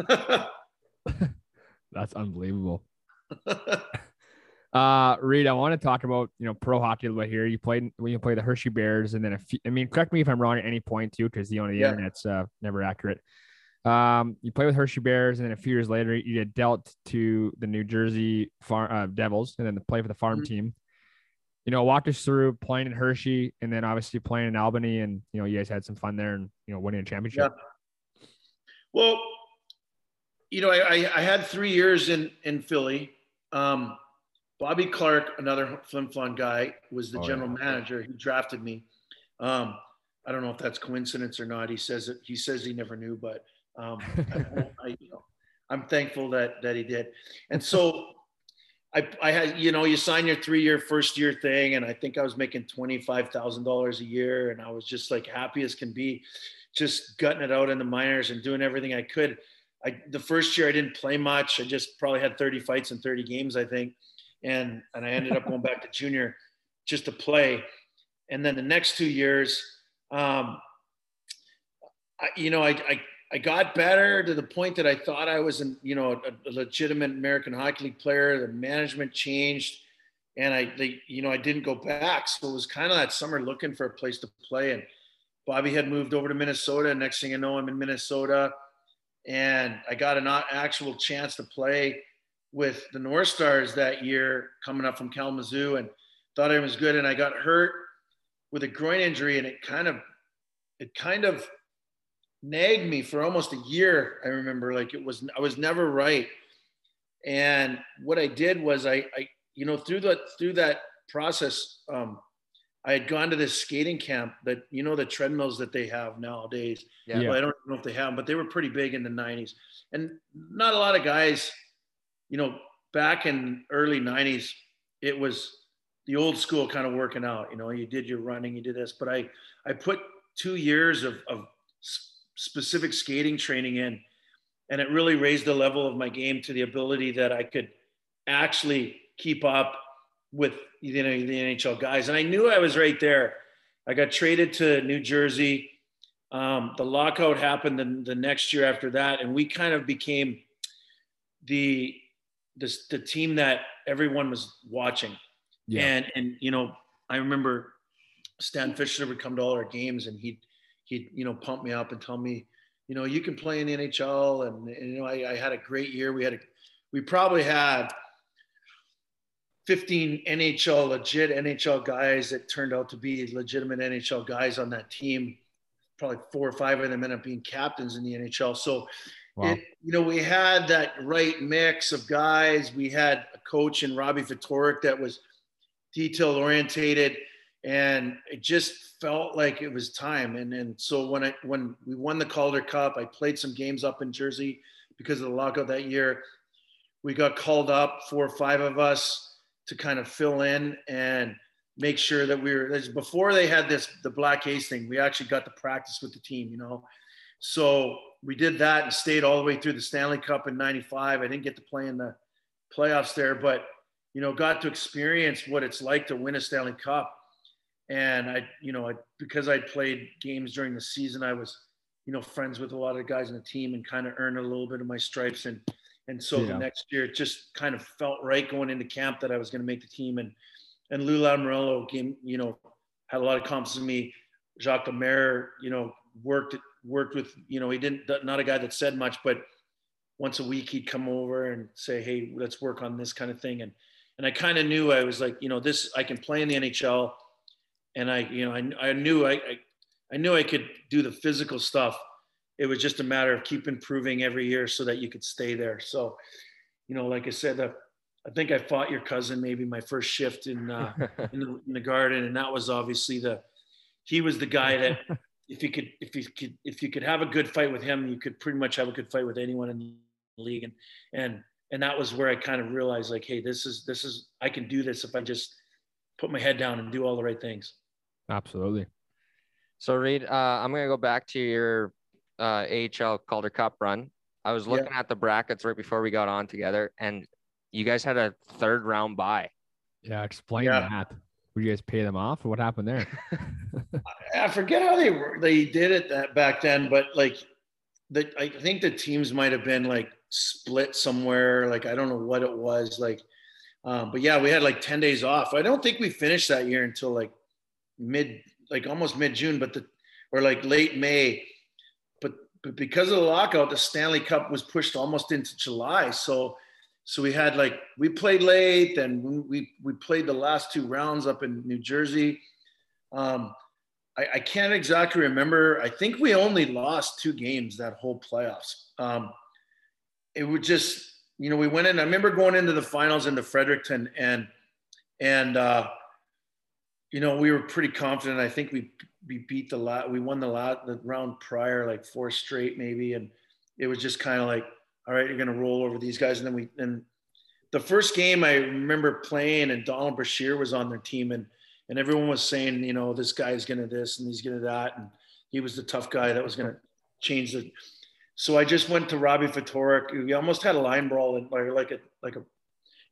[laughs] That's unbelievable. [laughs] Uh, Reid, I want to talk about you know pro hockey a little bit here. You played when you played the Hershey Bears, and then a few, I mean, correct me if I'm wrong at any point too, because you know the Yeah. internet's uh, never accurate. Um, you play with Hershey Bears, and then a few years later, you get dealt to the New Jersey Far- uh, Devils, and then to play for the farm Mhm. team. You know, walk us through playing in Hershey and then obviously playing in Albany, and you know, you guys had some fun there and you know, winning a championship. Yeah. Well, you know, I, I had three years in in Philly. Um, Bobby Clarke, another Flin Flon guy, was the oh, general yeah. manager. He drafted me. Um, I don't know if that's coincidence or not. He says it. He says he never knew, but um, I, [laughs] I, you know, I'm thankful that that he did. And so I, I had, you know, you sign your three year first year thing, and I think I was making twenty five thousand dollars a year, and I was just like happy as can be, just gutting it out in the minors and doing everything I could. I the first year I didn't play much. I just probably had thirty fights and thirty games, I think, and and I ended up going back to junior just to play, and then the next two years, um, I, you know, I, I I got better to the point that I thought I was, an, you know, a, a legitimate American Hockey League player. The management changed, and I, they, you know, I didn't go back. So it was kind of that summer looking for a place to play. And Bobby had moved over to Minnesota. Next thing you know, I'm in Minnesota, and I got an actual chance to play with the North Stars that year, coming up from Kalamazoo, and thought I was good. And I got hurt with a groin injury, and it kind of, it kind of nagged me for almost a year. I remember like it was I was never right. And what I did was I, I you know through that through that process, um, I had gone to this skating camp that you know the treadmills that they have nowadays. Yeah. Well, I don't know if they have, them, but they were pretty big in the '90s, and not a lot of guys. You know, back in early '90s, it was the old school kind of working out. You know, you did your running, you did this, but I I put two years of, of specific skating training in. And it really raised the level of my game to the ability that I could actually keep up with you know, the NHL guys. And I knew I was right there. I got traded to New Jersey. Um, the lockout happened the, the next year after that. And we kind of became the, the, the team that everyone was watching. Yeah. And, and, you know, I remember Stan Fischler would come to all our games and he'd, he'd you know pump me up and tell me you know you can play in the nhl and, and you know I, I, had a great year. We had a we probably had 15 nhl legit nhl guys that turned out to be legitimate nhl guys on that team. Probably four or five of them ended up being captains in the nhl so wow. it, you know we had that right mix of guys. We had a coach in robbie Ftorek that was detail orientated and it just felt like it was time. And and so when I when we won the Calder Cup, I played some games up in Jersey because of the lockout that year. We got called up, four or five of us, to kind of fill in and make sure that we were before they had this the black ace thing. We actually got to practice with the team, you know. So we did that and stayed all the way through the Stanley Cup in '95. I didn't get to play in the playoffs there, but you know, got to experience what it's like to win a Stanley Cup and I, you know, I, because I played games during the season, I was, you know, friends with a lot of guys in the team and kind of earned a little bit of my stripes. And, and so yeah. the next year, it just kind of felt right going into camp that I was going to make the team. And, and Lou Lamoriello came, you know, had a lot of confidence in me. Jacques Lemaire, you know, worked, worked with, you know, he didn't, not a guy that said much, but once a week he'd come over and say, Hey, let's work on this kind of thing. And, and I kind of knew I was like, you know, this, I can play in the NHL and I, you know, I, I knew I, I, I knew I could do the physical stuff. It was just a matter of keep improving every year so that you could stay there. So, you know, like I said, uh, I think I fought your cousin maybe my first shift in uh, [laughs] in, the, in the garden, and that was obviously the he was the guy that [laughs] if you could if you could if you could have a good fight with him, you could pretty much have a good fight with anyone in the league, and and and that was where I kind of realized like, hey, this is this is I can do this if I just put my head down and do all the right things. Absolutely. So Reid, uh, I'm gonna go back to your uh, AHL Calder Cup run. I was looking yeah. at the brackets right before we got on together, and you guys had a third round bye. Yeah, explain yeah. that. Would you guys pay them off, or what happened there? [laughs] I forget how they were, they did it that back then, but like, the I think the teams might have been like split somewhere. Like I don't know what it was. Like, um, but yeah, we had like ten days off. I don't think we finished that year until like mid, like almost mid June, but the or like late May. But but because of the lockout, the Stanley Cup was pushed almost into July. So so we had like we played late, and we we played the last two rounds up in New Jersey. Um, I, I, can't exactly remember. I think we only lost two games that whole playoffs. Um, it would just, you know, we went in. I remember going into the finals into Fredericton, and and uh, you know we were pretty confident. I think we we beat the lot. We won the lot the round prior, like four straight maybe, and it was just kind of like, all right, you're gonna roll over these guys, and then we and the first game I remember playing, and Donald Brashear was on their team, and and everyone was saying, you know, this guy's gonna this and he's gonna that, and he was the tough guy that was gonna change the. So I just went to Robbie Ftorek. We almost had a line brawl and like a like a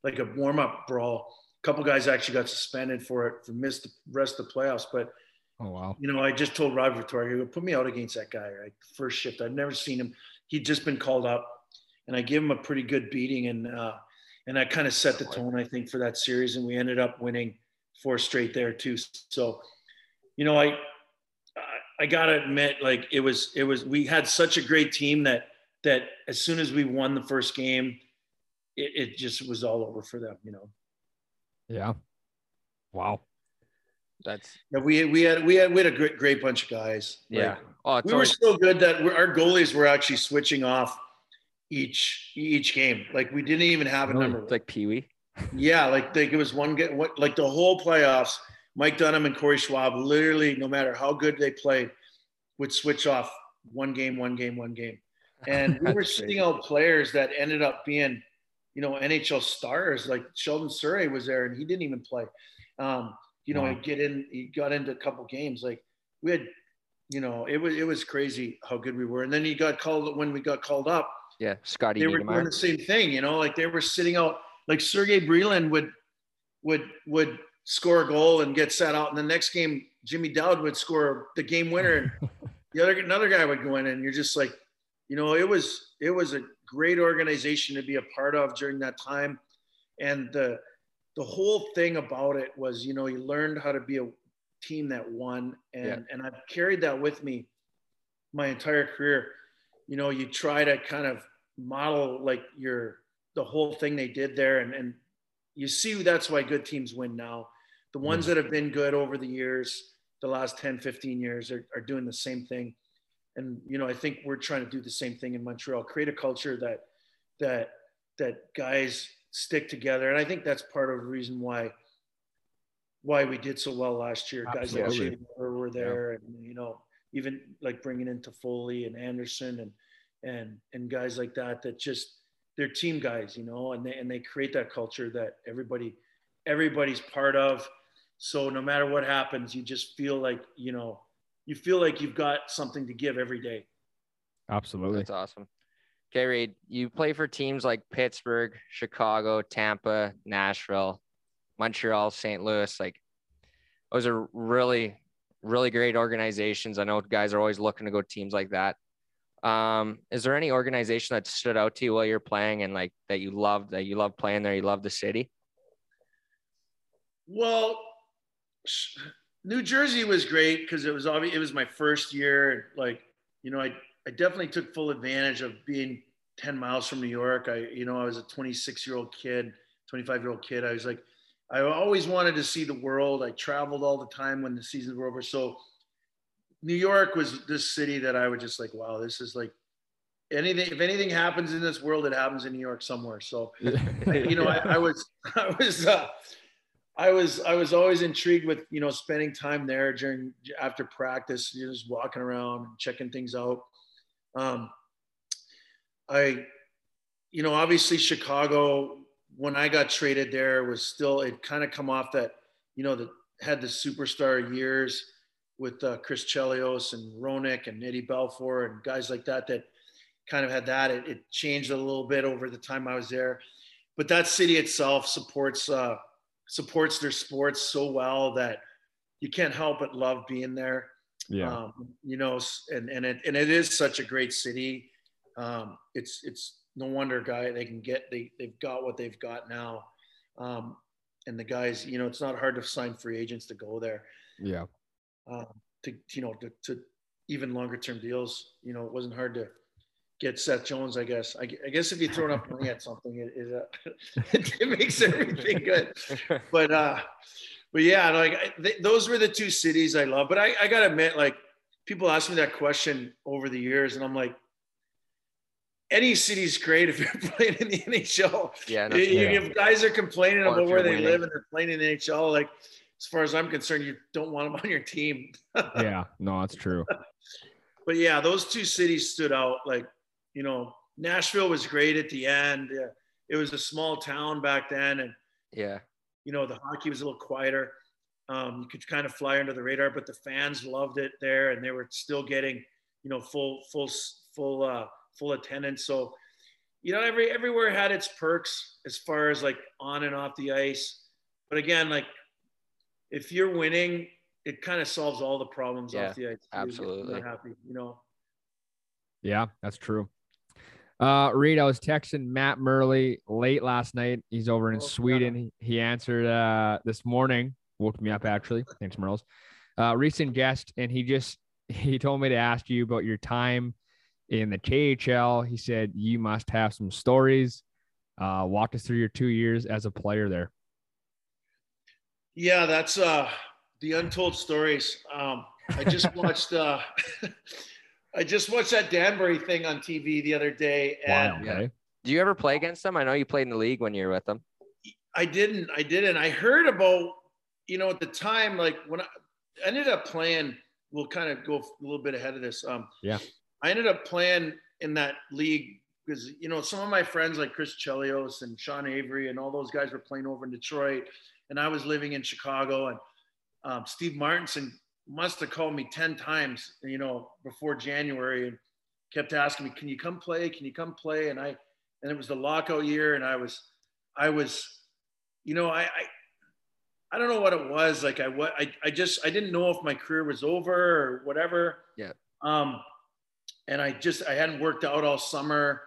like a warm up brawl. Couple guys actually got suspended for it for missed the rest of the playoffs. But oh wow, you know, I just told Robbie Ftorek, put me out against that guy. Right, first shift. I've never seen him. He'd just been called up, and I gave him a pretty good beating, and uh, and that kind of set the tone, I think, for that series. And we ended up winning four straight there too. So, you know, I I gotta admit, like it was it was we had such a great team that that as soon as we won the first game, it, it just was all over for them. You know. Yeah. Wow. That's yeah, we we had we had we had a great great bunch of guys. Yeah. Like, oh, we always... were so good that our goalies were actually switching off each each game. Like we didn't even have a number. It's like Pee Wee. [laughs] Yeah, like, like it was one get what like the whole playoffs. Mike Dunham and Corey Schwab literally, no matter how good they played, would switch off one game, one game, one game. And we [laughs] were sitting out players that ended up being, you know, NHL stars. Like Sheldon Souray was there, and he didn't even play. Um, you know, wow. he get in, he got into a couple games. Like we had, you know, it was it was crazy how good we were. And then he got called when we got called up. Yeah, Scotty. They were doing the same thing. You know, like they were sitting out like Sergey Brylin would would would score a goal and get set out, and the next game Jimmy Dowd would score the game winner, and [laughs] the other another guy would go in, and you're just like, you know, it was it was a great organization to be a part of during that time, and the the whole thing about it was, you know, you learned how to be a team that won, and yeah. and I've carried that with me my entire career. You know, you try to kind of model like your the whole thing they did there. And, and you see that's why good teams win now. The ones mm-hmm. that have been good over the years, the last 10, 15 years, are, are doing the same thing. And, you know, I think we're trying to do the same thing in Montreal, create a culture that, that, that guys stick together. And I think that's part of the reason why, why we did so well last year. Absolutely. Guys like Shea were there yeah. and, you know, even like bringing in Toffoli and Anderson and, and, and guys like that, that just, they're team guys, you know, and they and they create that culture that everybody everybody's part of. So no matter what happens, you just feel like, you know, you feel like you've got something to give every day. Absolutely. That's awesome. Okay, Reid, you play for teams like Pittsburgh, Chicago, Tampa, Nashville, Montreal, St. Louis. Like those are really, really great organizations. I know guys are always looking to go to teams like that. Um, is there any organization that stood out to you while you're playing and like that you loved that you love playing there, you love the city? Well, New Jersey was great because it was obvious it was my first year. Like, you know, I, I definitely took full advantage of being 10 miles from New York. I, you know, I was a 26 year old kid, 25 year old kid. I was like, I always wanted to see the world. I traveled all the time when the seasons were over. So New York was this city that I would just like, wow, this is like anything. If anything happens in this world, it happens in New York somewhere. So, [laughs] you know, I, I, was, [laughs] I was, uh, I was, I was always intrigued with you know spending time there during after practice, you know, just walking around, checking things out. Um, I, you know, obviously Chicago when I got traded there was still it kind of come off that you know that had the superstar years with uh, Chris Chelios and Roenick and Eddie Belfour and guys like that that kind of had that. It, it, changed a little bit over the time I was there, but that city itself supports uh, supports their sports so well that you can't help but love being there. Yeah, um, you know, and and it and it is such a great city. Um, it's it's no wonder guy they can get they they've got what they've got now. Um, and the guys, you know, it's not hard to sign free agents to go there. Yeah um, to you know to, to even longer term deals. You know, it wasn't hard to get Seth Jones. I guess. I, I guess if you throw enough money at something, it it, uh, [laughs] it makes everything good. [laughs] But uh, but yeah, like th- those were the two cities I love. But I, I gotta admit, like people ask me that question over the years, and I'm like, any city's great if you're [laughs] playing in the NHL. Yeah, no, You- you- yeah. If guys are complaining Or about where they winning. live and they're playing in the NHL, like as far as I'm concerned, you don't want them on your team. yeah, no, that's true. but yeah, those two cities stood out. Like, you know, Nashville was great at the end. It was a small town back then, and yeah, you know the hockey was a little quieter. Um, you could kind of fly under the radar, but the fans loved it there, and they were still getting, you know, full, full, full, uh, full attendance. So, you know, every everywhere had its perks as far as like on and off the ice. But again, like if you're winning, it kind of solves all the problems Yeah, off the ice. too. absolutely. Happy, you know. Yeah, that's true. Uh, Reid, I was texting Matt Murley late last night. He's over in Oh, Sweden. He, he answered uh, this morning, woke me up actually. Thanks, Merles. Uh, recent guest, and he just [laughs] he told me to ask you about your time in the KHL. He said you must have some stories. Uh, walk us through your two years as a player there. Yeah, that's uh the untold stories. Um, I just [laughs] watched uh, [laughs] I just watched that Danbury thing on TV the other day, and Wow. Okay. Do you ever play against them? I know you played in the league when you were with them. I didn't. I didn't. I heard about, you know, at the time, like when I, I ended up playing, we'll kind of go a little bit ahead of this. Um, Yeah. I ended up playing in that league because, you know, some of my friends like Chris Chelios and Sean Avery and all those guys were playing over in Detroit. And I was living in Chicago. And um, Steve Martinson must have called me 10 times, you know, before January and kept asking me, can you come play? Can you come play? And I, and it was the lockout year. And I was, I was, you know, I, I, I don't know what it was. Like I, what I, I just, I didn't know if my career was over or whatever. Yeah. Um, and I just, I hadn't worked out all summer.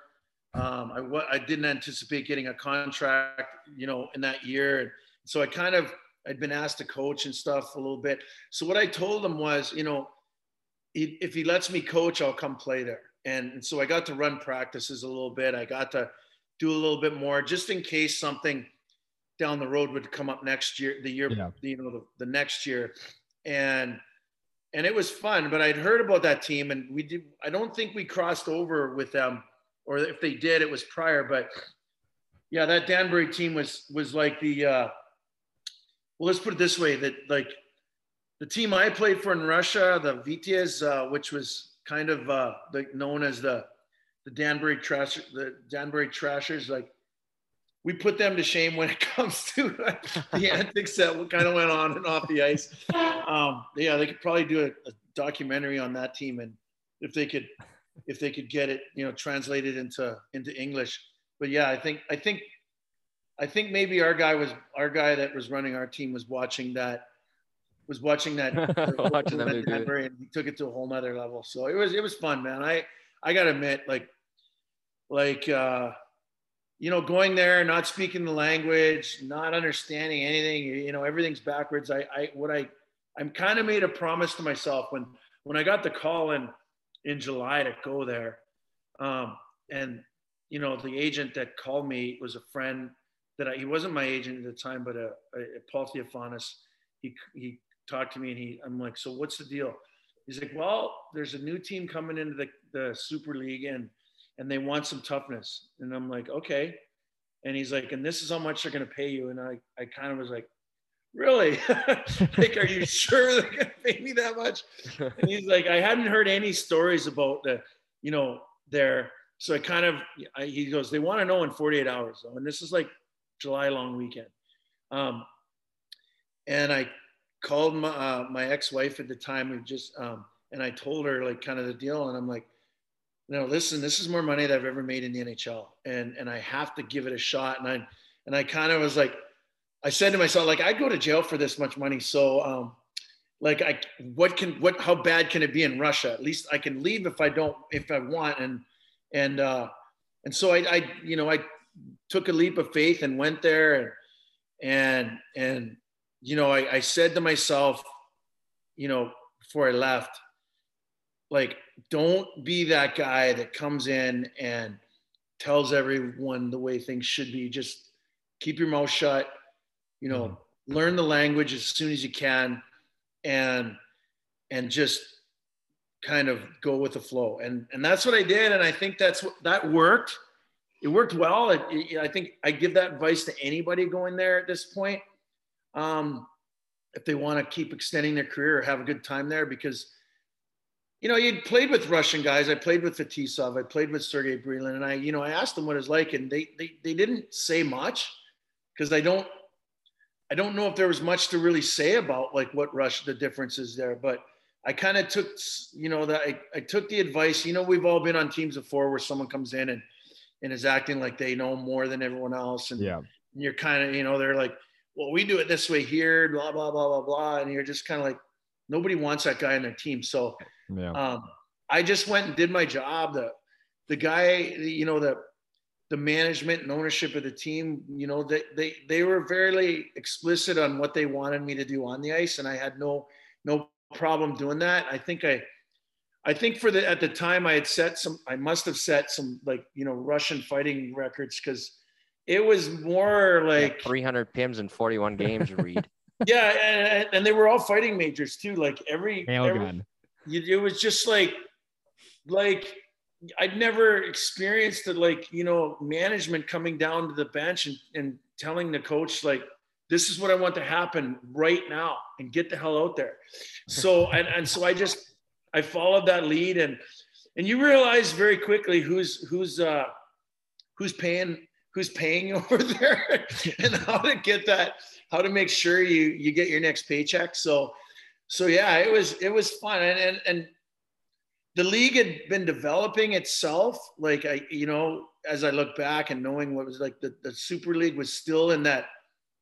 Um, I, I didn't anticipate getting a contract, you know, in that year. And so I kind of, I'd been asked to coach and stuff a little bit. So what I told him was, you know, if he lets me coach, I'll come play there. And, and so I got to run practices a little bit. I got to do a little bit more just in case something down the road would come up next year, the year, Yeah. you know, the, the next year. And, and it was fun, but I'd heard about that team and we did, I don't think we crossed over with them or if they did, it was prior, but yeah, that Danbury team was, was like the, uh, well, let's put it this way that like the team I played for in Russia, the Vityaz, uh, which was kind of uh, like known as the the Danbury Trash, the Danbury Trashers, like we put them to shame when it [laughs] comes to the antics that kind of went on and off the ice. Um, yeah, they could probably do a, a documentary on that team, and if they could, if they could get it, you know, translated into into English. But yeah, I think I think I think maybe our guy was our guy that was running our team was watching that was watching that [laughs] Watching that. Denver, and he took it to a whole nother level. So it was it was fun, man. I I gotta admit, like like uh you know, going there, not speaking the language, not understanding anything, you know, everything's backwards. I I what I I'm kind of made a promise to myself when when I got the call in in July to go there. Um and you know, the agent that called me was a friend that I, he wasn't my agent at the time, but uh, a, a, Paul Theofanous. He he talked to me and he I'm like, so what's the deal? He's like, well, there's a new team coming into the, the Super League and and they want some toughness. And I'm like, okay. And he's like, and this is how much they're gonna pay you. And I I kind of was like, really? [laughs] like, are you [laughs] sure they're gonna pay me that much? And he's like, I hadn't heard any stories about the, you know, their. So I kind of, I, he goes, they want to know in 48 hours though, and this is like July long weekend. Um, and I called my, uh, my ex-wife at the time who just, um, and I told her like kind of the deal, and I'm like, no, listen, this is more money that I've ever made in the NHL, and and I have to give it a shot. And I and I kind of was like, I said to myself, like, I'd go to jail for this much money, so um, like, I what can what how bad can it be in Russia? At least I can leave if I don't if I want, and and uh, and so I, I you know I took a leap of faith and went there, and and and you know I, I said to myself, you know, before I left, like don't be that guy that comes in and tells everyone the way things should be. Just keep your mouth shut. You know, mm-hmm. learn the language as soon as you can, and and just kind of go with the flow. And and that's what I did, and I think that's what that worked. It worked well. It, it, I think I give that advice to anybody going there at this point. Um, if they want to keep extending their career or have a good time there, because you know, you'd played with Russian guys. I played with Fetisov. I played with Sergey Brylin, and I, you know, I asked them what it's like, and they they they didn't say much because I don't I don't know if there was much to really say about like what Russia the differences there, but I kind of took you know that I, I took the advice. You know, we've all been on teams before where someone comes in and and is acting like they know more than everyone else, and yeah, you're kind of you know they're like, well, we do it this way here, blah blah blah blah blah, and you're just kind of like nobody wants that guy on their team, so yeah. Um, I just went and did my job. The the guy, you know, the the management and ownership of the team, you know, they they they were very explicit on what they wanted me to do on the ice, and I had no no problem doing that. I think I I think for the at the time I had set some I must have set some like you know Russian fighting records because it was more like yeah, 300 pims in 41 games. Reid. [laughs] yeah, and, and, they were all fighting majors too. Like every, every it was just like like I'd never experienced the like you know management coming down to the bench and, and telling the coach like this is what I want to happen right now and get the hell out there. So and, and so I just I followed that lead and and you realize very quickly who's who's uh who's paying who's paying [laughs] over there and how to get that how to make sure you you get your next paycheck. So so yeah, it was it was fun, and and, and the league had been developing itself. Like I, you know, as I look back and knowing what was like the, the Super League was still in that.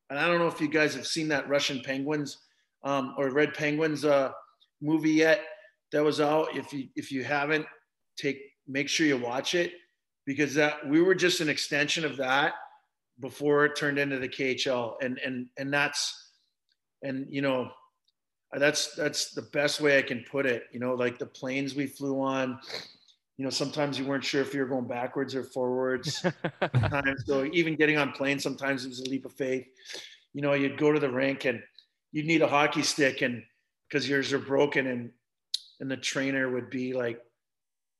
And I don't know if you guys have seen that Russian Penguins um, or Red Penguins uh, movie yet. That was out. If you if you haven't, take make sure you watch it because that we were just an extension of that before it turned into the KHL, and and and that's and you know that's that's the best way I can put it. You know, like the planes we flew on. You know, sometimes you weren't sure if you were going backwards or forwards. [laughs] so even getting on planes, sometimes it was a leap of faith. You know, you'd go to the rink and you'd need a hockey stick, and because yours are broken, and and the trainer would be like,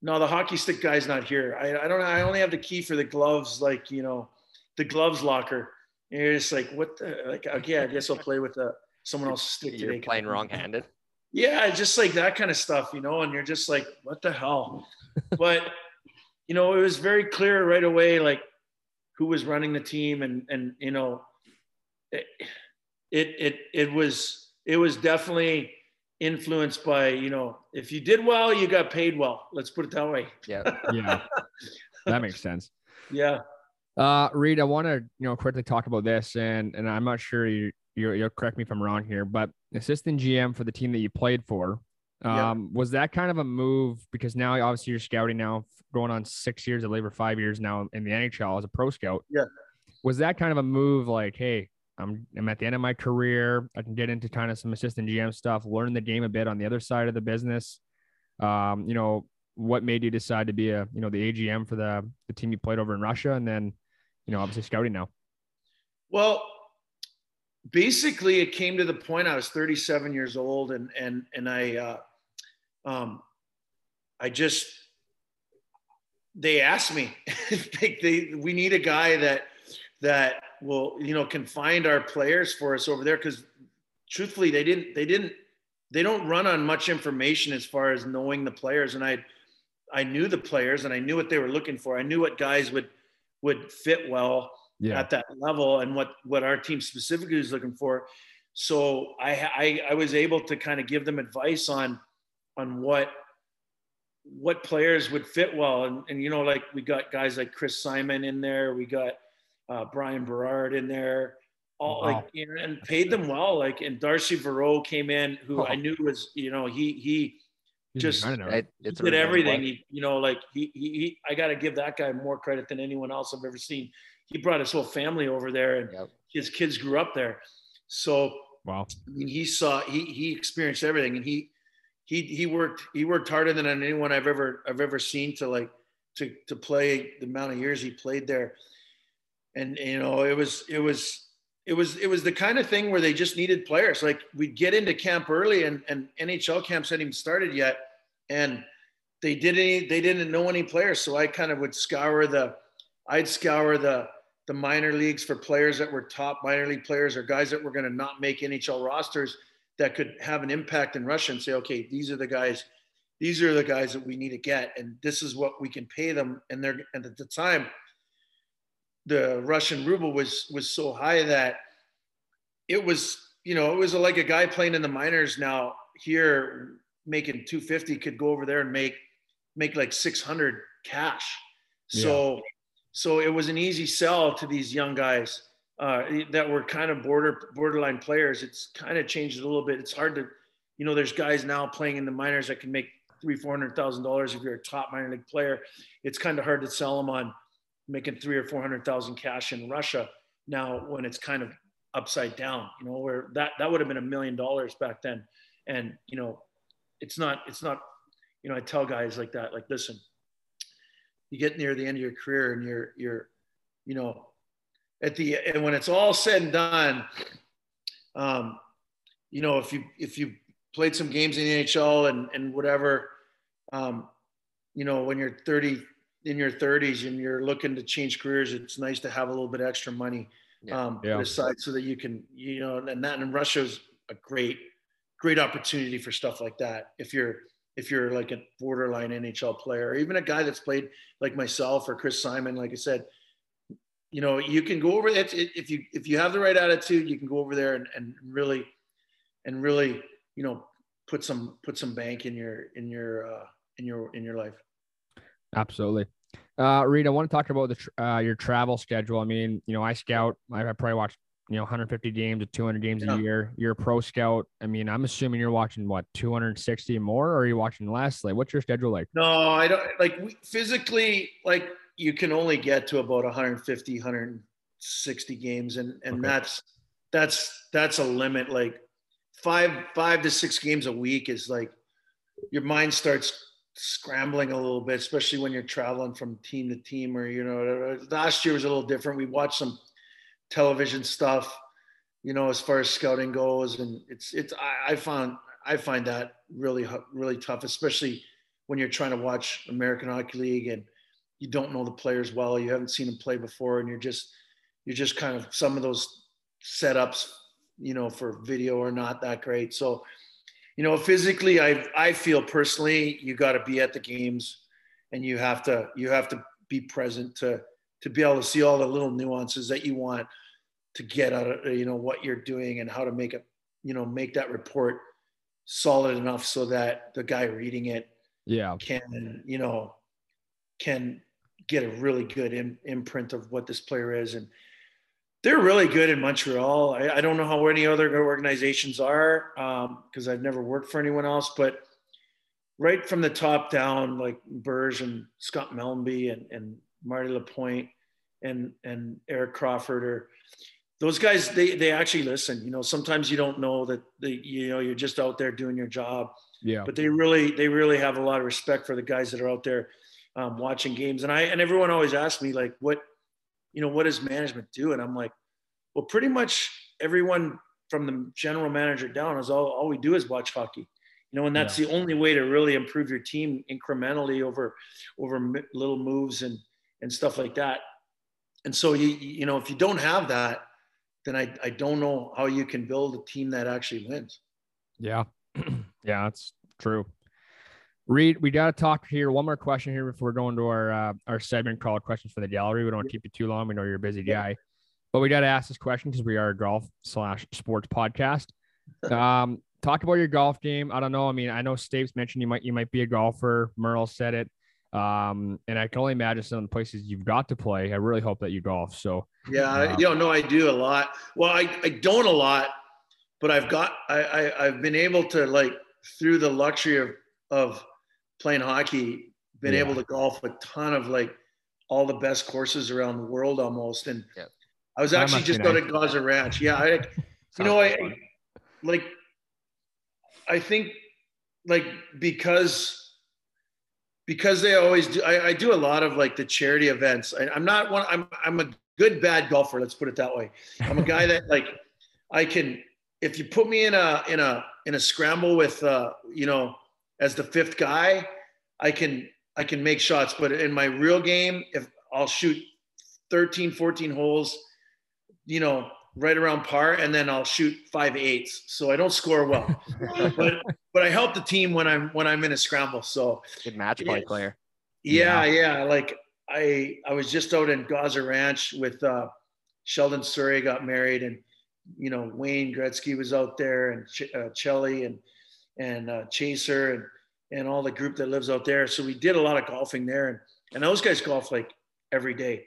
"No, the hockey stick guy's not here. I, I don't. Know. I only have the key for the gloves. Like you know, the gloves locker." And you're just like, "What the? Like, okay, I guess I'll play with the." someone else stick You're today. playing wrong-handed. [laughs] Yeah, just like that kind of stuff, you know. And you're just like, what the hell? [laughs] but you know, it was very clear right away, like who was running the team, and and you know, it it it, it was it was definitely influenced by you know if you did well you got paid well let's put it that way yeah [laughs] yeah that makes sense yeah uh reid i want to you know quickly talk about this and and i'm not sure you you will correct me if I'm wrong here, but assistant GM for the team that you played for. Um, Was that kind of a move because now obviously you're scouting now, going on six years, I labor five years now in the NHL as a pro scout. Yeah. Was that kind of a move like, hey, I'm I'm at the end of my career. I can get into kind of some assistant GM stuff, learn the game a bit on the other side of the business. Um, you know, what made you decide to be a you know the AGM for the the team you played over in Russia, and then you know obviously scouting now. Well, basically it came to the point I was 37 years old and and and I uh, um, I just they asked me [laughs] they, they we need a guy that that will you know can find our players for us over there because truthfully they didn't they didn't they don't run on much information as far as knowing the players and I I knew the players and I knew what they were looking for I knew what guys would would fit well yeah. at that level and what what our team specifically was looking for. So I, I I was able to kind of give them advice on on what what players would fit well and, and you know like we got guys like Chris Simon in there we got uh, Bryan Berard in there all wow. like you know, and paid them well like and Darcy Verot came in who oh. I knew was you know he he just it, he did everything he, you know like he, he, he I got to give that guy more credit than anyone else I've ever seen he brought his whole family over there and yep. his kids grew up there. So wow. I mean, he saw he he experienced everything and he he he worked he worked harder than anyone I've ever I've ever seen to like to to play the amount of years he played there. And you know, it was it was it was it was the kind of thing where they just needed players. Like we'd get into camp early and, and NHL camps hadn't even started yet. And they didn't they didn't know any players. So I kind of would scour the I'd scour the the minor leagues for players that were top minor league players or guys that were going to not make NHL rosters that could have an impact in Russia and say, okay, these are the guys, these are the guys that we need to get, and this is what we can pay them. And they're and at the time, the Russian ruble was was so high that it was, you know, it was like a guy playing in the minors now here making 250 could go over there and make make like 600 cash. So yeah. so it was an easy sell to these young guys uh, that were kind of border borderline players. It's kind of changed a little bit. It's hard to, you know, there's guys now playing in the minors that can make three, four hundred thousand dollars if you're a top minor league player. It's kind of hard to sell them on making three or four hundred thousand cash in Russia now when it's kind of upside down. You know, where that that would have been a million dollars back then, and you know, it's not it's not. You know, I tell guys like that, like, listen, you get near the end of your career and you're you're, you know, at the and when it's all said and done, um, you know, if you if you played some games in the NHL and and whatever, um, you know, when you're 30 in your 30s and you're looking to change careers, it's nice to have a little bit extra money um, yeah. aside so that you can, you know, and that in Russia's a great, great opportunity for stuff like that. If you're if you're like a borderline NHL player, or even a guy that's played like myself or Chris Simon, like I said, you know, you can go over that if you if you have the right attitude, you can go over there and, and really and really, you know, put some put some bank in your in your uh, in your in your life. Absolutely. Uh, Reid, I want to talk about the uh, your travel schedule. I mean, you know, I scout. I, I probably watch you know 150 games to 200 games yeah. a year. You're a pro scout. I mean, I'm assuming you're watching what 260 more, or are you watching less? Like, what's your schedule like? No, I don't. Like physically, like you can only get to about 150 160 games and and okay. that's that's that's a limit like five five to six games a week is like your mind starts scrambling a little bit especially when you're traveling from team to team or you know last year was a little different we watched some television stuff you know as far as scouting goes and it's it's i, I found i find that really really tough especially when you're trying to watch american hockey league and you don't know the players well, you haven't seen them play before, and you're just you're just kind of some of those setups, you know, for video are not that great. So, you know, physically, I I feel personally, you got to be at the games, and you have to you have to be present to to be able to see all the little nuances that you want to get out of you know what you're doing and how to make it you know make that report solid enough so that the guy reading it yeah can you know can get a really good Im- imprint of what this player is. And they're really good in Montreal. I, I don't know how any other organizations are because um, I've never worked for anyone else, but right from the top down, like Burge and Scott Mellanby and, and Marty Lapointe and, and Eric Crawford or those guys, they, they actually listen, you know, sometimes you don't know that they, you know, you're just out there doing your job. Yeah. But they really, they really have a lot of respect for the guys that are out there um, watching games. And I and everyone always asks me like, what, you know, what does management do? And I'm like, well, pretty much everyone from the general manager down is all, all we do is watch hockey. You know, and that's yeah. the only way to really improve your team incrementally over over little moves and and stuff like that. And so you you know, if you don't have that, then I I don't know how you can build a team that actually wins. Yeah. [clears throat] yeah, that's true. Reid, we got to talk here. One more question here before going to our uh, our segment called "Questions for the Gallery." We don't want to keep you too long. We know you're a busy guy, but we got to ask this question because we are a golf slash sports podcast. [laughs] Um, talk about your golf game. I don't know. I mean, I know Staves mentioned you might you might be a golfer. Merle said it, um, and I can only imagine some of the places you've got to play. I really hope that you golf. So yeah, uh, you know, no, I do a lot. Well, I I don't a lot, but I've got I, I I've been able to like through the luxury of of playing hockey, been yeah. able to golf a ton of like all the best courses around the world almost. And yeah. I was actually just out at Gozzer Ranch. Yeah. I, you know, I like, I think like because because they always do I, I do a lot of like the charity events I, i'm not one i'm i'm a good bad golfer let's put it that way i'm a guy that [laughs] like i can if you put me in a in a in a scramble with uh you know as the fifth guy i can i can make shots but in my real game if i'll shoot 13 14 holes you know right around par and then i'll shoot five eights so i don't score well [laughs] but but i help the team when i'm when i'm in a scramble so Good match play Yeah. player. yeah, yeah. Like I, I was just out in Gozzer Ranch with uh, Sheldon Souray got married, and you know Wayne Gretzky was out there, and Ch- uh, Chelly and and uh, Chaser and and all the group that lives out there. So we did a lot of golfing there, and and those guys golf like every day.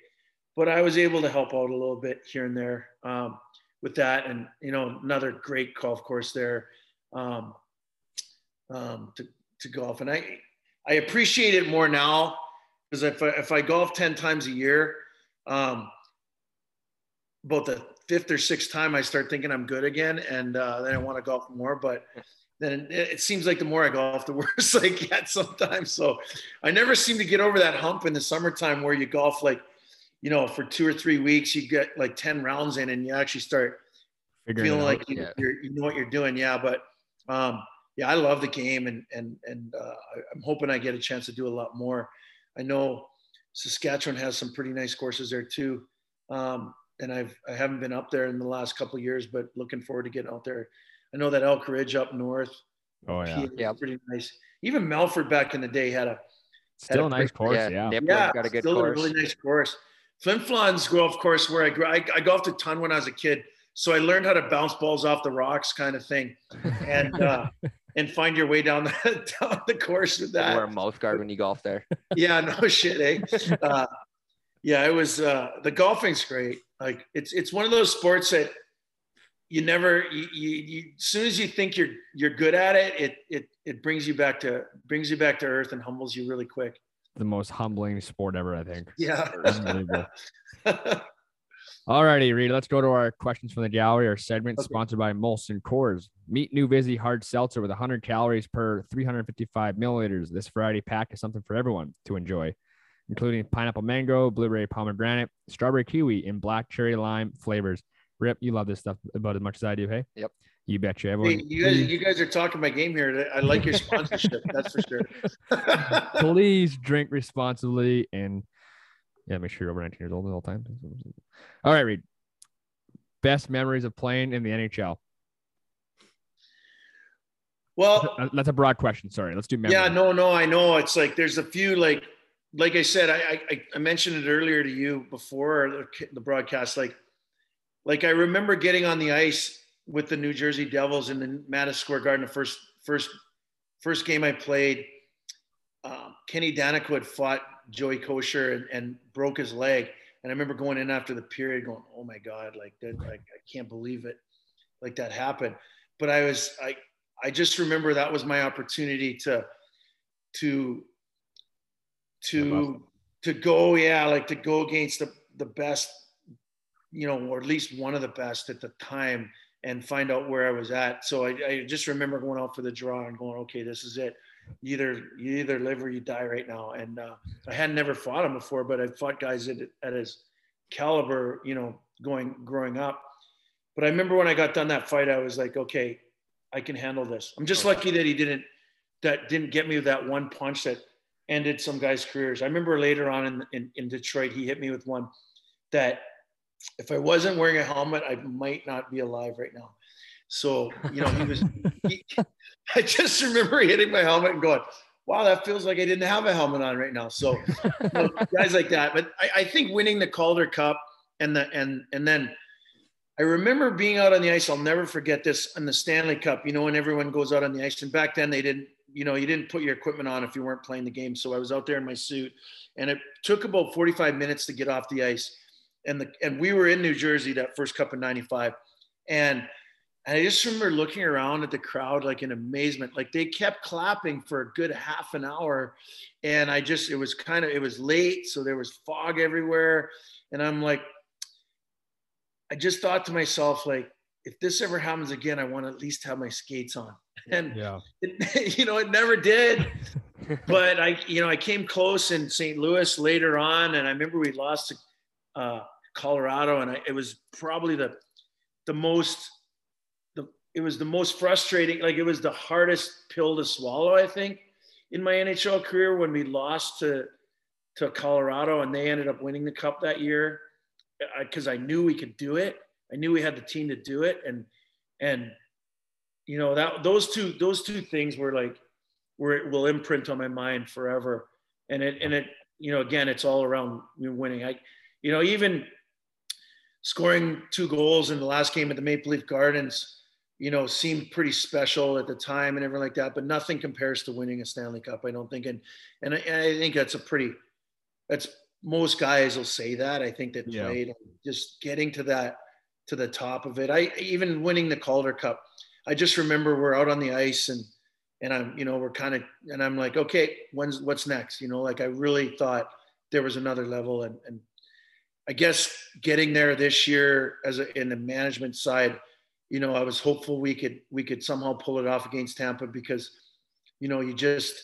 But I was able to help out a little bit here and there um, with that, and you know another great golf course there um, um, to to golf, and I I appreciate it more now because if I, if I golf 10 times a year, um, about the fifth or sixth time, I start thinking I'm good again. And uh, then I want to golf more. But then it, seems like the more I golf, the [laughs] worse I get sometimes. So I never seem to get over that hump in the summertime where you golf like, you know, for two or three weeks, you get like 10 rounds in and you actually start Figuring feeling like you, you know what you're doing. Yeah, but um, yeah, I love the game, and and and uh, I'm hoping I get a chance to do a lot more. I know Saskatchewan has some pretty nice courses there too, um, and I've I haven't been up there in the last couple of years, but looking forward to getting out there. I know that Elk Ridge up north, oh yeah, PA is pretty nice. Even Melfort back in the day had a still had a nice pretty- course. yeah, Yeah, yeah, got a good still course. a really nice course. Flin Flon's golf course where I grew. I, I golfed a ton when I was a kid, so I learned how to bounce balls off the rocks, kind of thing, and uh, [laughs] and find your way down the [laughs] down the course with that. You wear a that. mouth guard when you golf there. [laughs] Yeah, no shit, eh? Uh, yeah, it was. Uh, the golfing's great. Like it's it's one of those sports that you never you, you, you as soon as you think you're you're good at it, it it it brings you back to brings you back to earth and humbles you really quick. the most humbling sport ever, I think. Yeah. [laughs] all righty Reid, let's go to our questions from the gallery. Our segment Okay. sponsored by Molson Coors. Meet New Vizzy Hard Seltzer with 100 calories per 355 milliliters. This variety pack is something for everyone to enjoy, including pineapple mango, blueberry pomegranate, strawberry kiwi, and black cherry lime flavors. Rip, you love this stuff about as much as I do, hey? Yep. You betcha. Hey, Everyone, you guys, you guys are talking my game here. I like your sponsorship. that's for sure. [laughs] [laughs] please drink responsibly and yeah, make sure you're over 19 years old at all times. All right, Reid. Best memories of playing in the NHL. well, That's a broad question. Sorry. Let's do memories. yeah, no, no, I know. It's like there's a few like, like I said, I I, I mentioned it earlier to you before the, the broadcast. Like, like I remember getting on the ice with the New Jersey Devils in the Madison Square Garden. The first first first game I played, um, Kenny Daneyko had fought Joey Kocur and, and broke his leg. And I remember going in after the period, going, "Oh my God, like that! Like I can't believe it, like that happened." But I was, I, I just remember that was my opportunity to, to, to, to go, yeah, like to go against the the best, you know, or at least one of the best at the time, and find out where I was at. So I, I just remember going out for the draw and going, "Okay, this is it." You either you either live or you die right now. And uh, I had never fought him before, but I fought guys at, at his caliber, you know, going growing up. But I remember when I got done that fight, I was like, okay, I can handle this. I'm just lucky that he didn't that didn't get me with that one punch that ended some guys' careers. I remember later on in, in, in Detroit, he hit me with one that if I wasn't wearing a helmet, I might not be alive right now. So, you know, he was, [laughs] he, [laughs] I just remember hitting my helmet and going, wow, that feels like I didn't have a helmet on right now. So [laughs] you know, guys like that. But I, I think winning the Calder Cup and the, and, and then I remember being out on the ice. I'll never forget this in the Stanley Cup, you know, when everyone goes out on the ice and back then they didn't, you know, you didn't put your equipment on if you weren't playing the game. So I was out there in my suit and it took about 45 minutes to get off the ice. And the, and we were in New Jersey that first cup in 95. And, and I just remember looking around at the crowd like in amazement. Like they kept clapping for a good half an hour. And I just, it was kind of, it was late. So there was fog everywhere. And I'm like, I just thought to myself, like, if this ever happens again, I want to at least have my skates on. And Yeah. it, [laughs] you know, it never did. but I, you know, I came close in St. Louis later on, and I remember we lost uh, Colorado, and I, it was probably the the most the it was the most frustrating. Like it was the hardest pill to swallow, I think, in my NHL career when we lost to to Colorado, and they ended up winning the cup that year because I, I knew we could do it. I knew we had the team to do it, and and you know that those two those two things were like were will imprint on my mind forever. And it and it you know again it's all around winning. I you know even scoring two goals in the last game at the Maple Leaf Gardens you know seemed pretty special at the time and everything like that. But nothing compares to winning a Stanley Cup. I don't think and and I, I think that's a pretty that's most guys will say that. I think that Yeah. played just getting to that to the top of it. I even winning the Calder Cup. I just remember we're out on the ice and and I'm you know we're kind of and I'm like okay when's what's next you know like I really thought there was another level and and I guess getting there this year as a, in the management side you know I was hopeful we could we could somehow pull it off against Tampa because you know you just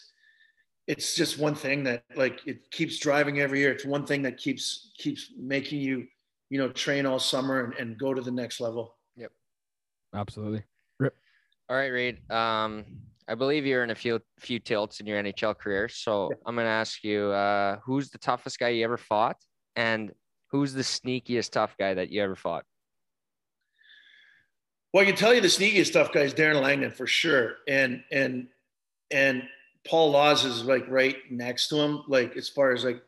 it's just one thing that like it keeps driving every year it's one thing that keeps keeps making you you know train all summer and, and go to the next level Yep. Absolutely. All right, Reid. Um, I believe you're in a few few tilts in your NHL career, so I'm gonna ask you, uh, who's the toughest guy you ever fought, and who's the sneakiest tough guy that you ever fought? Well, I can tell you the sneakiest stuff, guys. Darren Langdon for sure, and and and Paul Laus is like right next to him. Like as far as like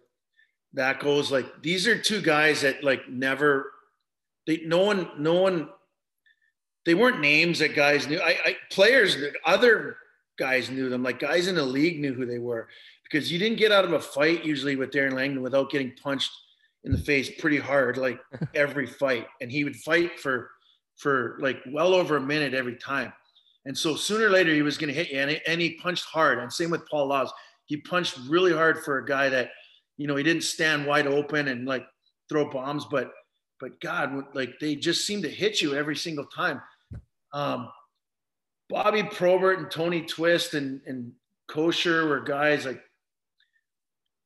that goes, like these are two guys that like never, they no one no one, they weren't names that guys knew. I, I players, other guys knew them. Like guys in the league knew who they were because you didn't get out of a fight usually with Darren Langdon without getting punched in the face pretty hard, like [laughs] every fight, and he would fight for for like well over a minute every time. And so sooner or later he was going to hit you, and he, and he punched hard. And same with Paul Laus, he punched really hard for a guy that, you know, he didn't stand wide open and like throw bombs, but but God, like they just seem to hit you every single time. Um, Bobby Probert and Tony Twist and and Kocur were guys like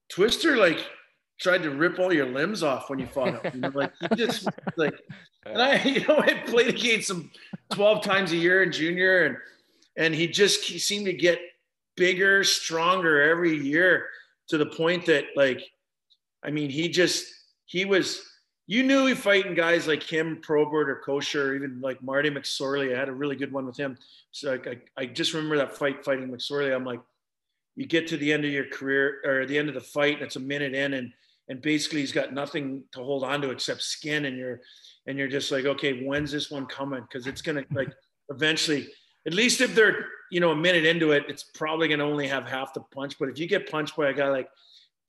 Twister, like tried to rip all your limbs off when you fought him. You know, like he just [laughs] like and I, [laughs] you know, I played against him 12 times a year in junior, and and he just he seemed to get bigger, stronger every year to the point that like, I mean, he just he was. You knew he fighting guys like him, Probert or Kocur, or even like Marty McSorley. I had a really good one with him. So like, I, I just remember that fight fighting McSorley. I'm like, you get to the end of your career or the end of the fight, and it's a minute in, and and basically he's got nothing to hold on to except skin, and you're and you're just like, okay, when's this one coming? Because it's gonna like eventually, at least if they're you know a minute into it, it's probably gonna only have half the punch. But if you get punched by a guy like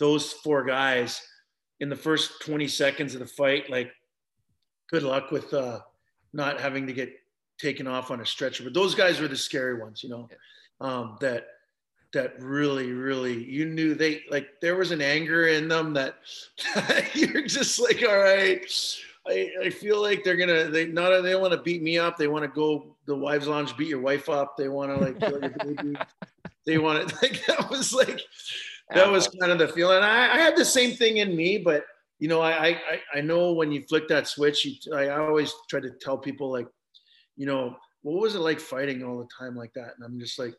those four guys in the first 20 seconds of the fight, like good luck with uh, not having to get taken off on a stretcher. But those guys were the scary ones, you know, um, that that really, really, you knew they like there was an anger in them that [laughs] you're just like, all right. I, I feel like they're gonna they not they want to beat me up. They want to go the wives lounge, beat your wife up. They want to like kill your baby. [laughs] They want to [laughs] like that was like that was kind of the feeling. I, I had the same thing in me, but you know, I I I know when you flick that switch, you I always try to tell people like, you know, what was it like fighting all the time like that? And I'm just like,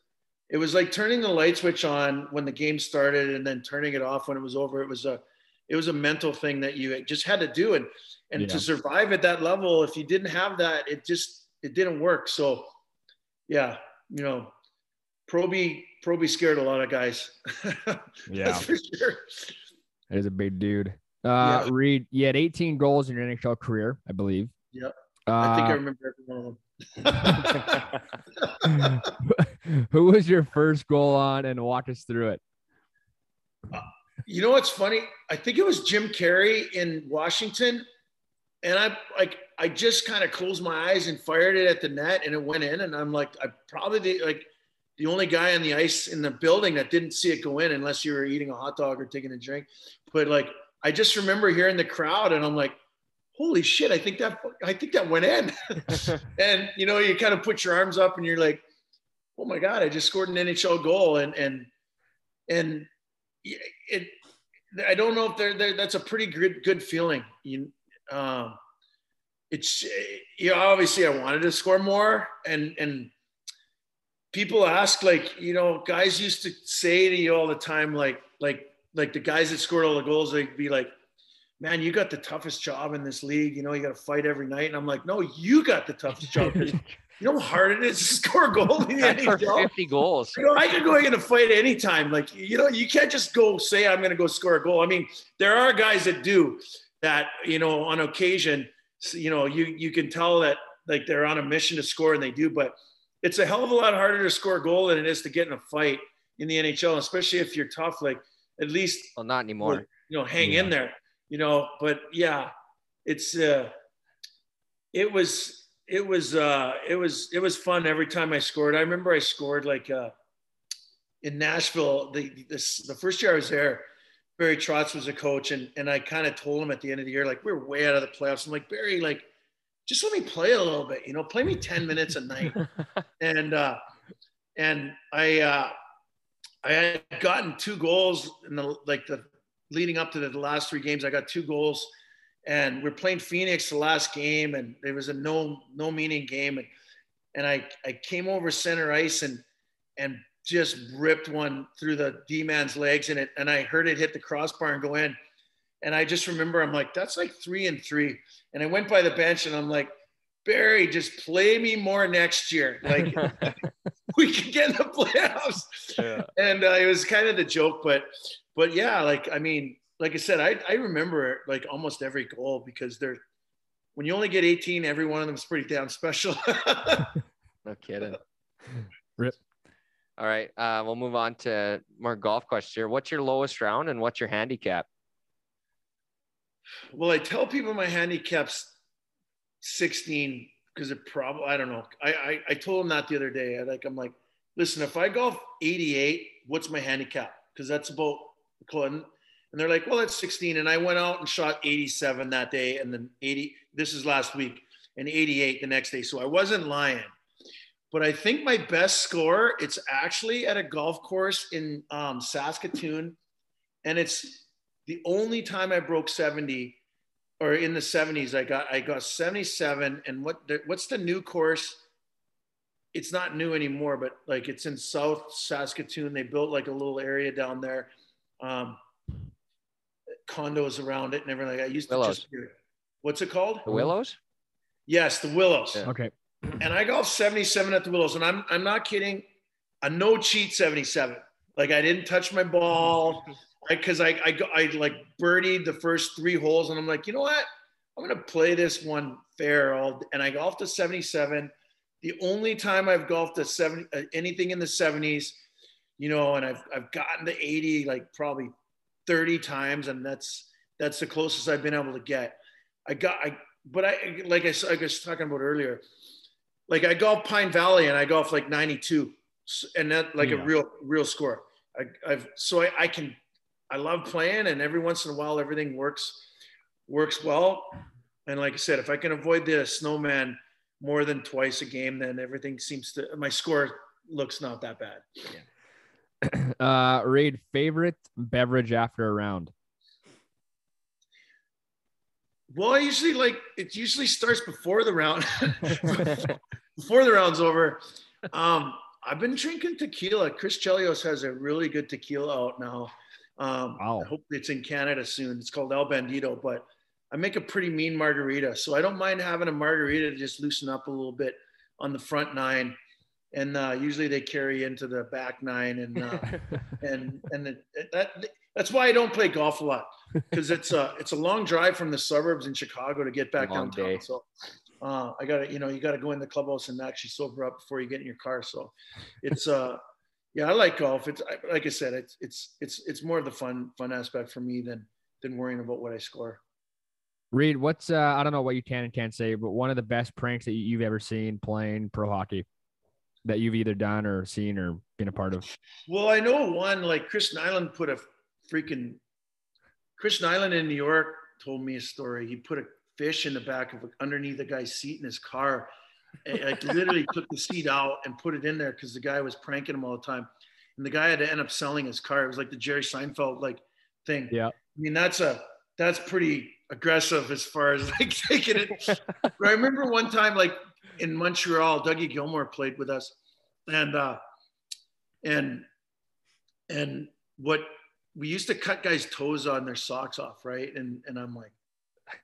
it was like turning the light switch on when the game started and then turning it off when it was over. It was a it was a mental thing that you just had to do and and Yeah. to survive at that level if you didn't have that it just it didn't work so yeah you know proby proby scared a lot of guys [laughs] Yeah. that's for sure He's a big dude. Uh, Yeah. Reid, you had 18 goals in your NHL career, I believe. Yep. Uh, i think i remember every one of them who was your first goal on, and walk us through it? You know what's funny? I think it was Jim Carey in Washington, and I like I just kind of closed my eyes and fired it at the net, and it went in. And I'm like, I probably like the only guy on the ice in the building that didn't see it go in, unless you were eating a hot dog or taking a drink. But like, I just remember hearing the crowd, and I'm like, holy shit, I think that I think that went in. [laughs] [laughs] and you know, you kind of put your arms up and you're like, oh my god, I just scored an NHL goal, and and and it. I don't know if they're, they're that's a pretty good good feeling. You, um, it's you know, obviously I wanted to score more, and and people ask like you know guys used to say to you all the time like like like the guys that scored all the goals they'd be like man, you got the toughest job in this league. You know, you got to fight every night. And I'm like, no, you got the toughest job. [laughs] you know how hard it is to score a goal in the NHL? 50 goals. You know, I could go in a fight anytime. Like, you know, you can't just go say, I'm going to go score a goal. I mean, there are guys that do that, you know, on occasion, you know, you, you can tell that like they're on a mission to score and they do, but it's a hell of a lot harder to score a goal than it is to get in a fight in the NHL, especially if you're tough, like at least, well, not anymore. You know, hang yeah. in there you know, but yeah, it's, uh, it was, it was, uh, it was, it was fun every time I scored. I remember I scored like, uh, in Nashville, the, this, the first year I was there, Barry Trotz was a coach and, and I kind of told him at the end of the year, like, we we're way out of the playoffs. I'm like, Barry, like, just let me play a little bit, you know, play me 10 minutes a night. [laughs] and, uh, and I, uh, I had gotten two goals in the, like the leading up to the last three games, I got two goals, and we're playing Phoenix the last game, and it was a no no meaning game, and and I I came over center ice and and just ripped one through the D man's legs, and it and I heard it hit the crossbar and go in, and I just remember I'm like that's like three and three, and I went by the bench and I'm like. Barry, just play me more next year. Like [laughs] we could get in the playoffs. Yeah. And uh, it was kind of the joke, but but yeah, like I mean, like I said, I I remember like almost every goal because they're when you only get 18, every one of them is pretty damn special. [laughs] no kidding. Rip. All right, uh, we'll move on to more golf questions here. What's your lowest round and what's your handicap? Well, I tell people my handicap's 16 because it probably I don't know. I, I I told them that the other day. I like I'm like, listen, if I golf 88, what's my handicap? Because that's about Clinton. And they're like, well, that's 16. And I went out and shot 87 that day. And then 80, this is last week, and 88 the next day. So I wasn't lying. But I think my best score, it's actually at a golf course in um, Saskatoon. And it's the only time I broke 70 or in the 70s, I got, I got 77. And what, the, what's the new course? It's not new anymore, but like it's in South Saskatoon. They built like a little area down there um, condos around it and everything. I used to Willows. just what's it called? The Willows. Yes, the Willows. Yeah. Okay. And I golfed 77 at the Willows, and I'm I'm not kidding. A no cheat 77. Like I didn't touch my ball [laughs] because I, I I like birdied the first three holes, and I'm like, you know what? I'm gonna play this one fair. All and I golfed a 77. The only time I've golfed a 70 uh, anything in the 70s you know, and I've I've gotten to 80 like probably 30 times, and that's that's the closest I've been able to get. I got I but I like I, like I was talking about earlier, like I golf Pine Valley and I golf like 92, and that like yeah. a real real score. I, I've so I, I can I love playing, and every once in a while everything works works well. And like I said, if I can avoid the snowman more than twice a game, then everything seems to my score looks not that bad. Yeah. [clears throat] uh, Reid, favorite beverage after a round? Well, I usually like it. Usually starts before the round, [laughs] before the round's over. Um, I've been drinking tequila. Chris Chelios has a really good tequila out now. Um, wow. I hope it's in Canada soon. It's called El Bandito, but I make a pretty mean margarita, so I don't mind having a margarita to just loosen up a little bit on the front nine and uh, usually they carry into the back nine, and uh, [laughs] and and that that's why I don't play golf a lot because it's a it's a long drive from the suburbs in Chicago to get back long downtown. Day. So uh, I got to you know you got to go in the clubhouse and actually sober up before you get in your car. So it's uh yeah I like golf. It's like I said it's it's it's it's more of the fun fun aspect for me than than worrying about what I score. Reid, what's uh, I don't know what you can and can't say, but one of the best pranks that you've ever seen playing pro hockey that you've either done or seen or been a part of? Well, I know one like Chris Nilan put a freaking Chris Nilan in New York told me a story. He put a fish in the back of underneath the guy's seat in his car. I like literally took the seat out and put it in there because the guy was pranking him all the time, and the guy had to end up selling his car. It was like the Jerry Seinfeld like thing. Yeah. I mean that's a that's pretty aggressive as far as like taking it. [laughs] but I remember one time like in Montreal, Dougie Gilmour played with us, and uh, and and what we used to cut guys' toes on their socks off, right? And and I'm like,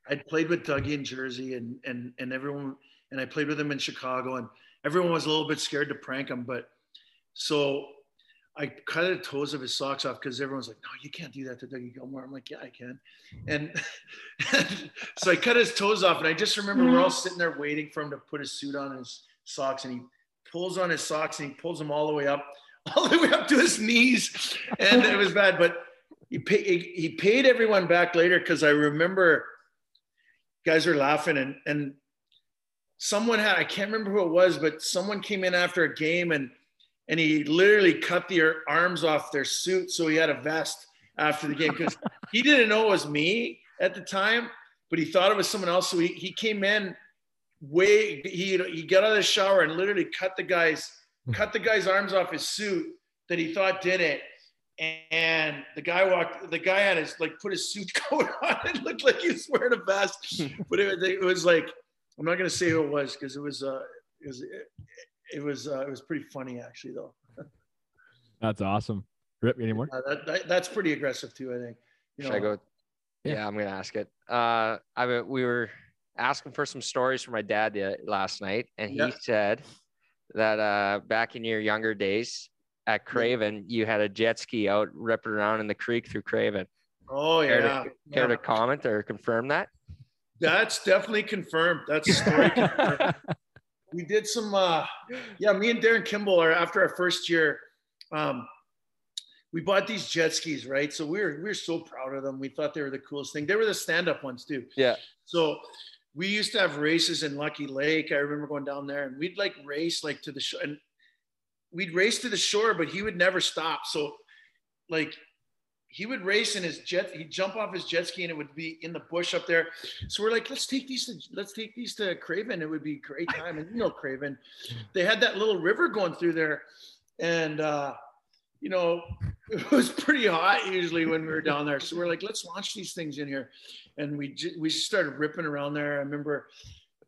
I'd played with Dougie in Jersey, and and and everyone, and I played with him in Chicago, and everyone was a little bit scared to prank him, but so I cut the toes of his socks off because everyone's like, no, you can't do that to Dougie Gilmour. I'm like, yeah, I can. [laughs] And, so I cut his toes off. And I just remember we're all sitting there waiting for him to put his suit on his socks. And he pulls on his socks and he pulls them all the way up, [laughs] all the way up to his knees. And it was bad. But he, pay, he, he paid everyone back later because I remember guys were laughing and, and someone had, I can't remember who it was, but someone came in after a game and and he literally cut the arms off their suit so he had a vest after the game because [laughs] he didn't know it was me at the time, but he thought it was someone else. So he, he came in way he he got out of the shower and literally cut the guy's cut the guy's arms off his suit that he thought did it. And the guy walked. The guy had his like put his suit [laughs] coat on. It looked like he was wearing a vest, [laughs] but it, it was like I'm not gonna say who it was because it was uh it was it was uh, it was pretty funny actually though. That's awesome. Rip anymore? Uh, that, that, that's pretty aggressive too. I think. You know, Should I go? Yeah. yeah, I'm gonna ask it. Uh, I mean, we were asking for some stories from my dad last night, and he yeah. said that uh, back in your younger days at Craven, you had a jet ski out ripping around in the creek through Craven. Oh yeah. Care to, yeah. to comment or confirm that? That's definitely confirmed. That's story confirmed [laughs] we did some uh yeah me and darren kimball are after our first year um we bought these jet skis right? So we were we were so proud of them. We thought they were the coolest thing. They were the stand-up ones too. Yeah. So we used to have races in lucky lake. I remember going down there and we'd like race like to the shore and we'd race to the shore but he would never stop. So like he would race in his jet. He'd jump off his jet ski and it would be in the bush up there. So we're like, let's take these to let's take these to Craven. It would be great time. And you know, Craven, they had that little river going through there, and uh, you know, [laughs] it was pretty hot usually when we were down there. So we're like, let's launch these things in here, and we we started ripping around there. I remember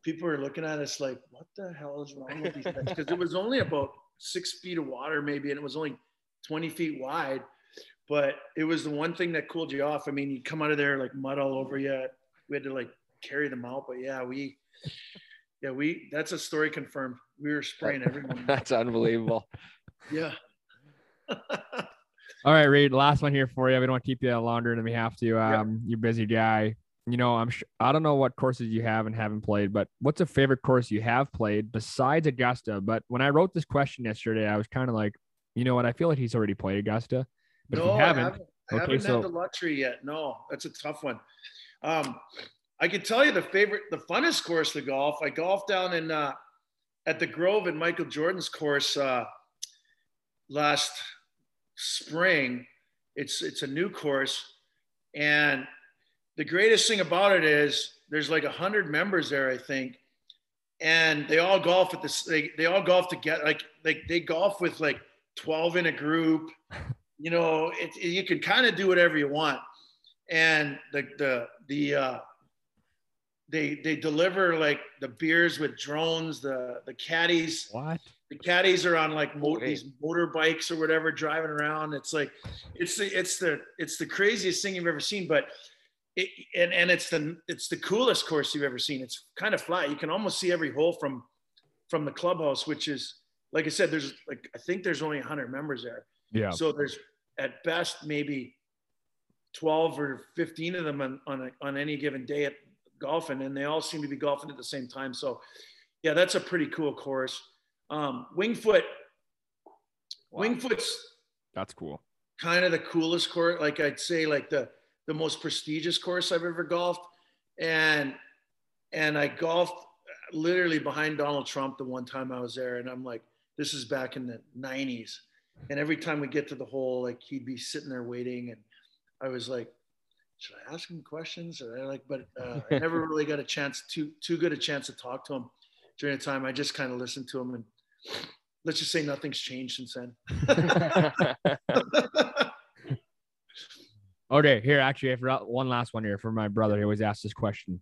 people were looking at us like, what the hell is wrong with these guys? Because it was only about six feet of water maybe, and it was only 20 feet wide but it was the one thing that cooled you off. I mean, you come out of there like mud all over you. We had to like carry them out, but yeah, we, yeah, we. That's a story confirmed. We were spraying everyone. [laughs] that's unbelievable. yeah. [laughs] all right, Reid. Last one here for you. We don't want to keep you out longer than we have to. Um, yeah. You're busy guy. You know, I'm. Sh- I don't know what courses you have and haven't played, but what's a favorite course you have played besides Augusta? But when I wrote this question yesterday, I was kind of like, you know what? I feel like he's already played Augusta. But no, if you haven't, I haven't, I okay, haven't so... had the luxury yet. No, that's a tough one. Um, I can tell you the favorite, the funnest course to golf. I golfed down in uh, at the Grove in Michael Jordan's course uh, last spring. It's it's a new course, and the greatest thing about it is there's like a hundred members there, I think, and they all golf at this. They they all golf together. Like like they golf with like twelve in a group [laughs] you know, it, it, you can kind of do whatever you want. And the, the, the, uh, they, they deliver like the beers with drones, the, the caddies. What? The caddies are on like mo- these motorbikes or whatever driving around. It's like, it's the, it's the, it's the craziest thing you've ever seen, but it, and, and it's the, it's the coolest course you've ever seen. It's kind of flat. You can almost see every hole from, from the clubhouse, which is, like I said, there's like, I think there's only hundred members there. Yeah. So there's at best maybe 12 or 15 of them on, on, a, on any given day at golfing and they all seem to be golfing at the same time. So yeah that's a pretty cool course. Um, Winged Foot. Wow. Winged Foot's that's cool. kind of the coolest course like i'd say like the the most prestigious course i've ever golfed. And and i golfed literally behind donald trump the one time i was there and i'm like this is back in the 90s and every time we get to the hole, like he'd be sitting there waiting, and I was like, should I ask him questions? Or I like, but uh, I never [laughs] really got a chance too too good a chance to talk to him during the time. I just kind of listened to him, and let's just say nothing's changed since then. [laughs] Okay, here actually, I forgot one last one here for my brother. He always asks this question.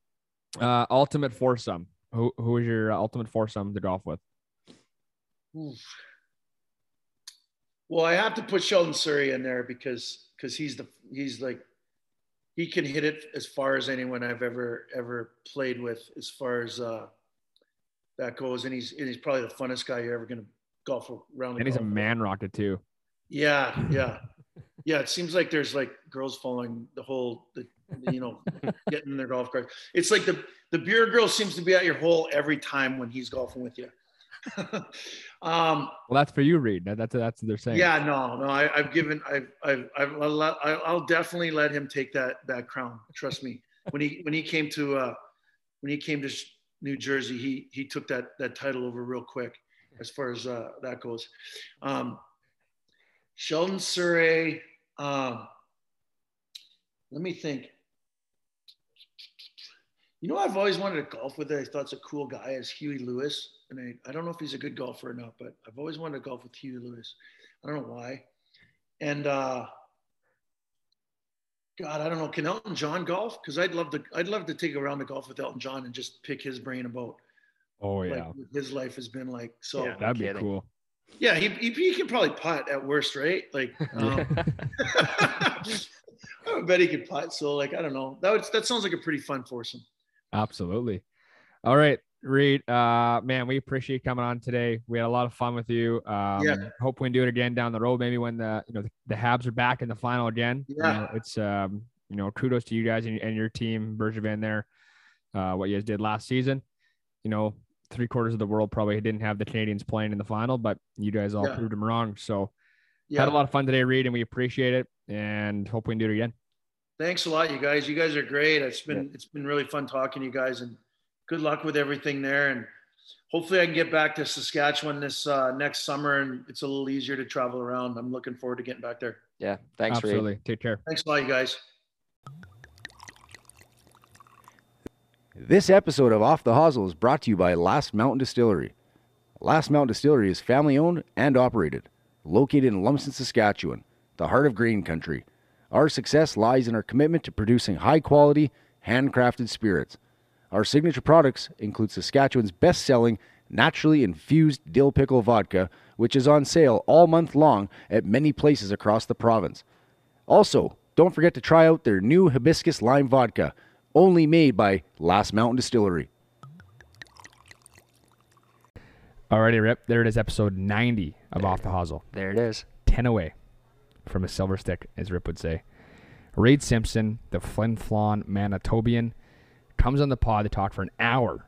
Uh, ultimate foursome. Who who is your ultimate foursome to golf with? Oof. Well, I have to put Sheldon Souray in there because because he's the he's like he can hit it as far as anyone I've ever ever played with as far as uh, that goes, and he's and he's probably the funnest guy you're ever gonna golf around. And he's a man rocket too. Yeah, [laughs] yeah, yeah. It seems like there's like girls following the whole, the, you know, getting in their golf cart. It's like the the beer girl seems to be at your hole every time when he's golfing with you. [laughs] um, Well, that's for you, Reid. That's that's what they're saying. yeah, no, no. I, I've given, I've, I've, I've, I'll, let- I'll I'll definitely let him take that that crown. Trust me. When he [laughs] when he came to uh, when he came to New Jersey, he he took that that title over real quick as far as uh, that goes. Um, Sheldon Souray. Um, let me think. You know, I've always wanted to golf with. It. I thought it's a cool guy is Huey Lewis, and I, I don't know if he's a good golfer or not, but I've always wanted to golf with Huey Lewis. I don't know why. And uh, God, I don't know. Can Elton John golf? Because I'd love to. I'd love to take a round of golf with Elton John and just pick his brain about Oh yeah. like his life has been like. So Yeah. yeah, That'd be kidding. cool. he, he he can probably putt at worst, right? Like, [laughs] um, [laughs] I bet he could putt. So like, I don't know. That would that sounds like a pretty fun foursome. Absolutely. All right, Reid. Uh, man, we appreciate you coming on today. We had a lot of fun with you. Um, Yeah. Hope we can do it again down the road. Maybe when the you know the, the Habs are back in the final again. You Yeah. know, it's um, you know, kudos to you guys and, and your team, Bergevin there. Uh, what you guys did last season. You know, three quarters of the world probably didn't have the Canadiens playing in the final, but you guys all Yeah. proved them wrong. So Yeah. had a lot of fun today, Reid, and we appreciate it. And hope we can do it again. Thanks a lot, you guys. You guys are great. It's been it's been really fun talking to you guys, and good luck with everything there. And hopefully, I can get back to Saskatchewan this uh, next summer, and it's a little easier to travel around. I'm looking forward to getting back there. Yeah. Thanks, Reid. Absolutely. Take care. Thanks a lot, you guys. This episode of Off the Hosel is brought to you by Last Mountain Distillery. Last Mountain Distillery is family owned and operated, located in Lumsden, Saskatchewan, the heart of grain country. Our success lies in our commitment to producing high quality, handcrafted spirits. Our signature products include Saskatchewan's best selling naturally infused dill pickle vodka, which is on sale all month long at many places across the province. Also, don't forget to try out their new hibiscus lime vodka, only made by Last Mountain Distillery. Alrighty, Rip. There it is, episode 90 of Off the Hosel. There it is. 10 away from a silver stick, as Rip would say. Reid Simpson, the Flin Flon Manitobian, comes on the pod to talk for an hour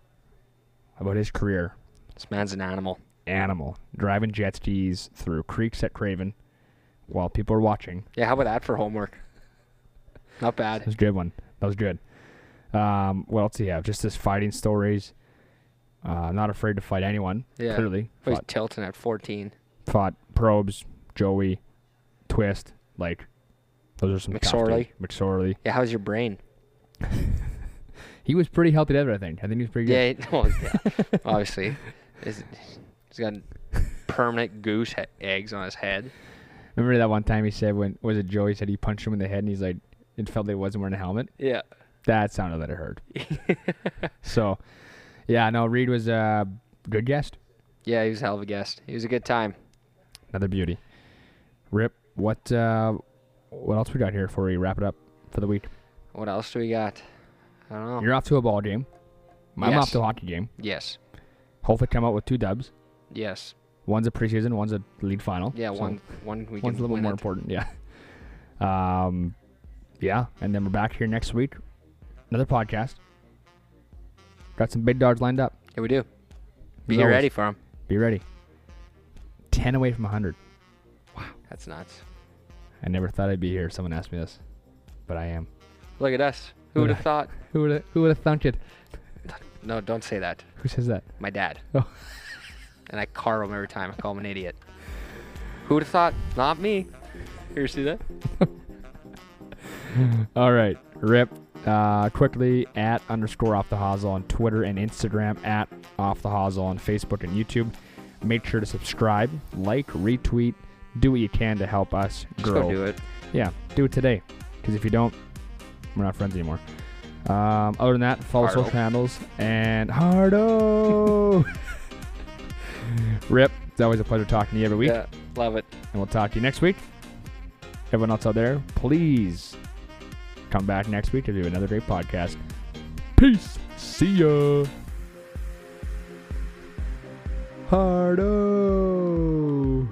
about his career. This man's an animal. Animal, driving jet skis through creeks at Craven while people are watching. Yeah. How about that for homework? [laughs] Not bad. That was a good one. That was good. Um, what else do you have? Just his fighting stories. Uh, not afraid to fight anyone. Yeah. Clearly, He's tilting at 14. fought probes, Joey, Twist. Like those are some McSorley. McSorley. Yeah. How's your brain? [laughs] He was pretty healthy together, I think. I think he was pretty good. Yeah. Well, yeah. [laughs] Obviously, he's, he's got permanent goose he- eggs on his head. Remember that one time he said when was it Joey said he punched him in the head and he's like it felt like he wasn't wearing a helmet. Yeah. That sounded like it hurt. [laughs] so, yeah, no, Reid was a good guest. Yeah, he was a hell of a guest. He was a good time. Another beauty. Rip, what uh, what else we got here before we wrap it up for the week? What else do we got? I don't know. You're off to a ball game. I'm off to a hockey game. yes. Hopefully, come out with two dubs. Yes. One's a preseason, one's a league final. Yeah. So one. One. We one's a little win more it. important. Yeah. Um, yeah, and then we're back here next week. Another podcast. Got some big dogs lined up. Yeah, we do. Be always, ready for them. Be ready. Ten away from hundred. Wow, That's nuts. I never thought I'd be here. Someone asked me this, but I am. Look at us. Who would have thought? Who would have who would have thunk it? No, don't say that. Who says that? My dad. Oh. [laughs] And I carve him every time. I call him an idiot. Who would have thought? Not me. You ever see that? [laughs] All right. Rip. Uh, quickly at underscore off the hosel on Twitter and Instagram, at off the hosel on Facebook and YouTube. Make sure to subscribe, like, retweet, do what you can to help us Just grow. go do it. Yeah, do it today. Because if you don't, we're not friends anymore. Um, other than that, follow Hardo. social handles and Hardo. [laughs] Rip, it's always a pleasure talking to you every week, Yeah, love it. and we'll talk to you next week. Everyone else out there, please come back next week to do another great podcast. Peace. See ya. Hardo.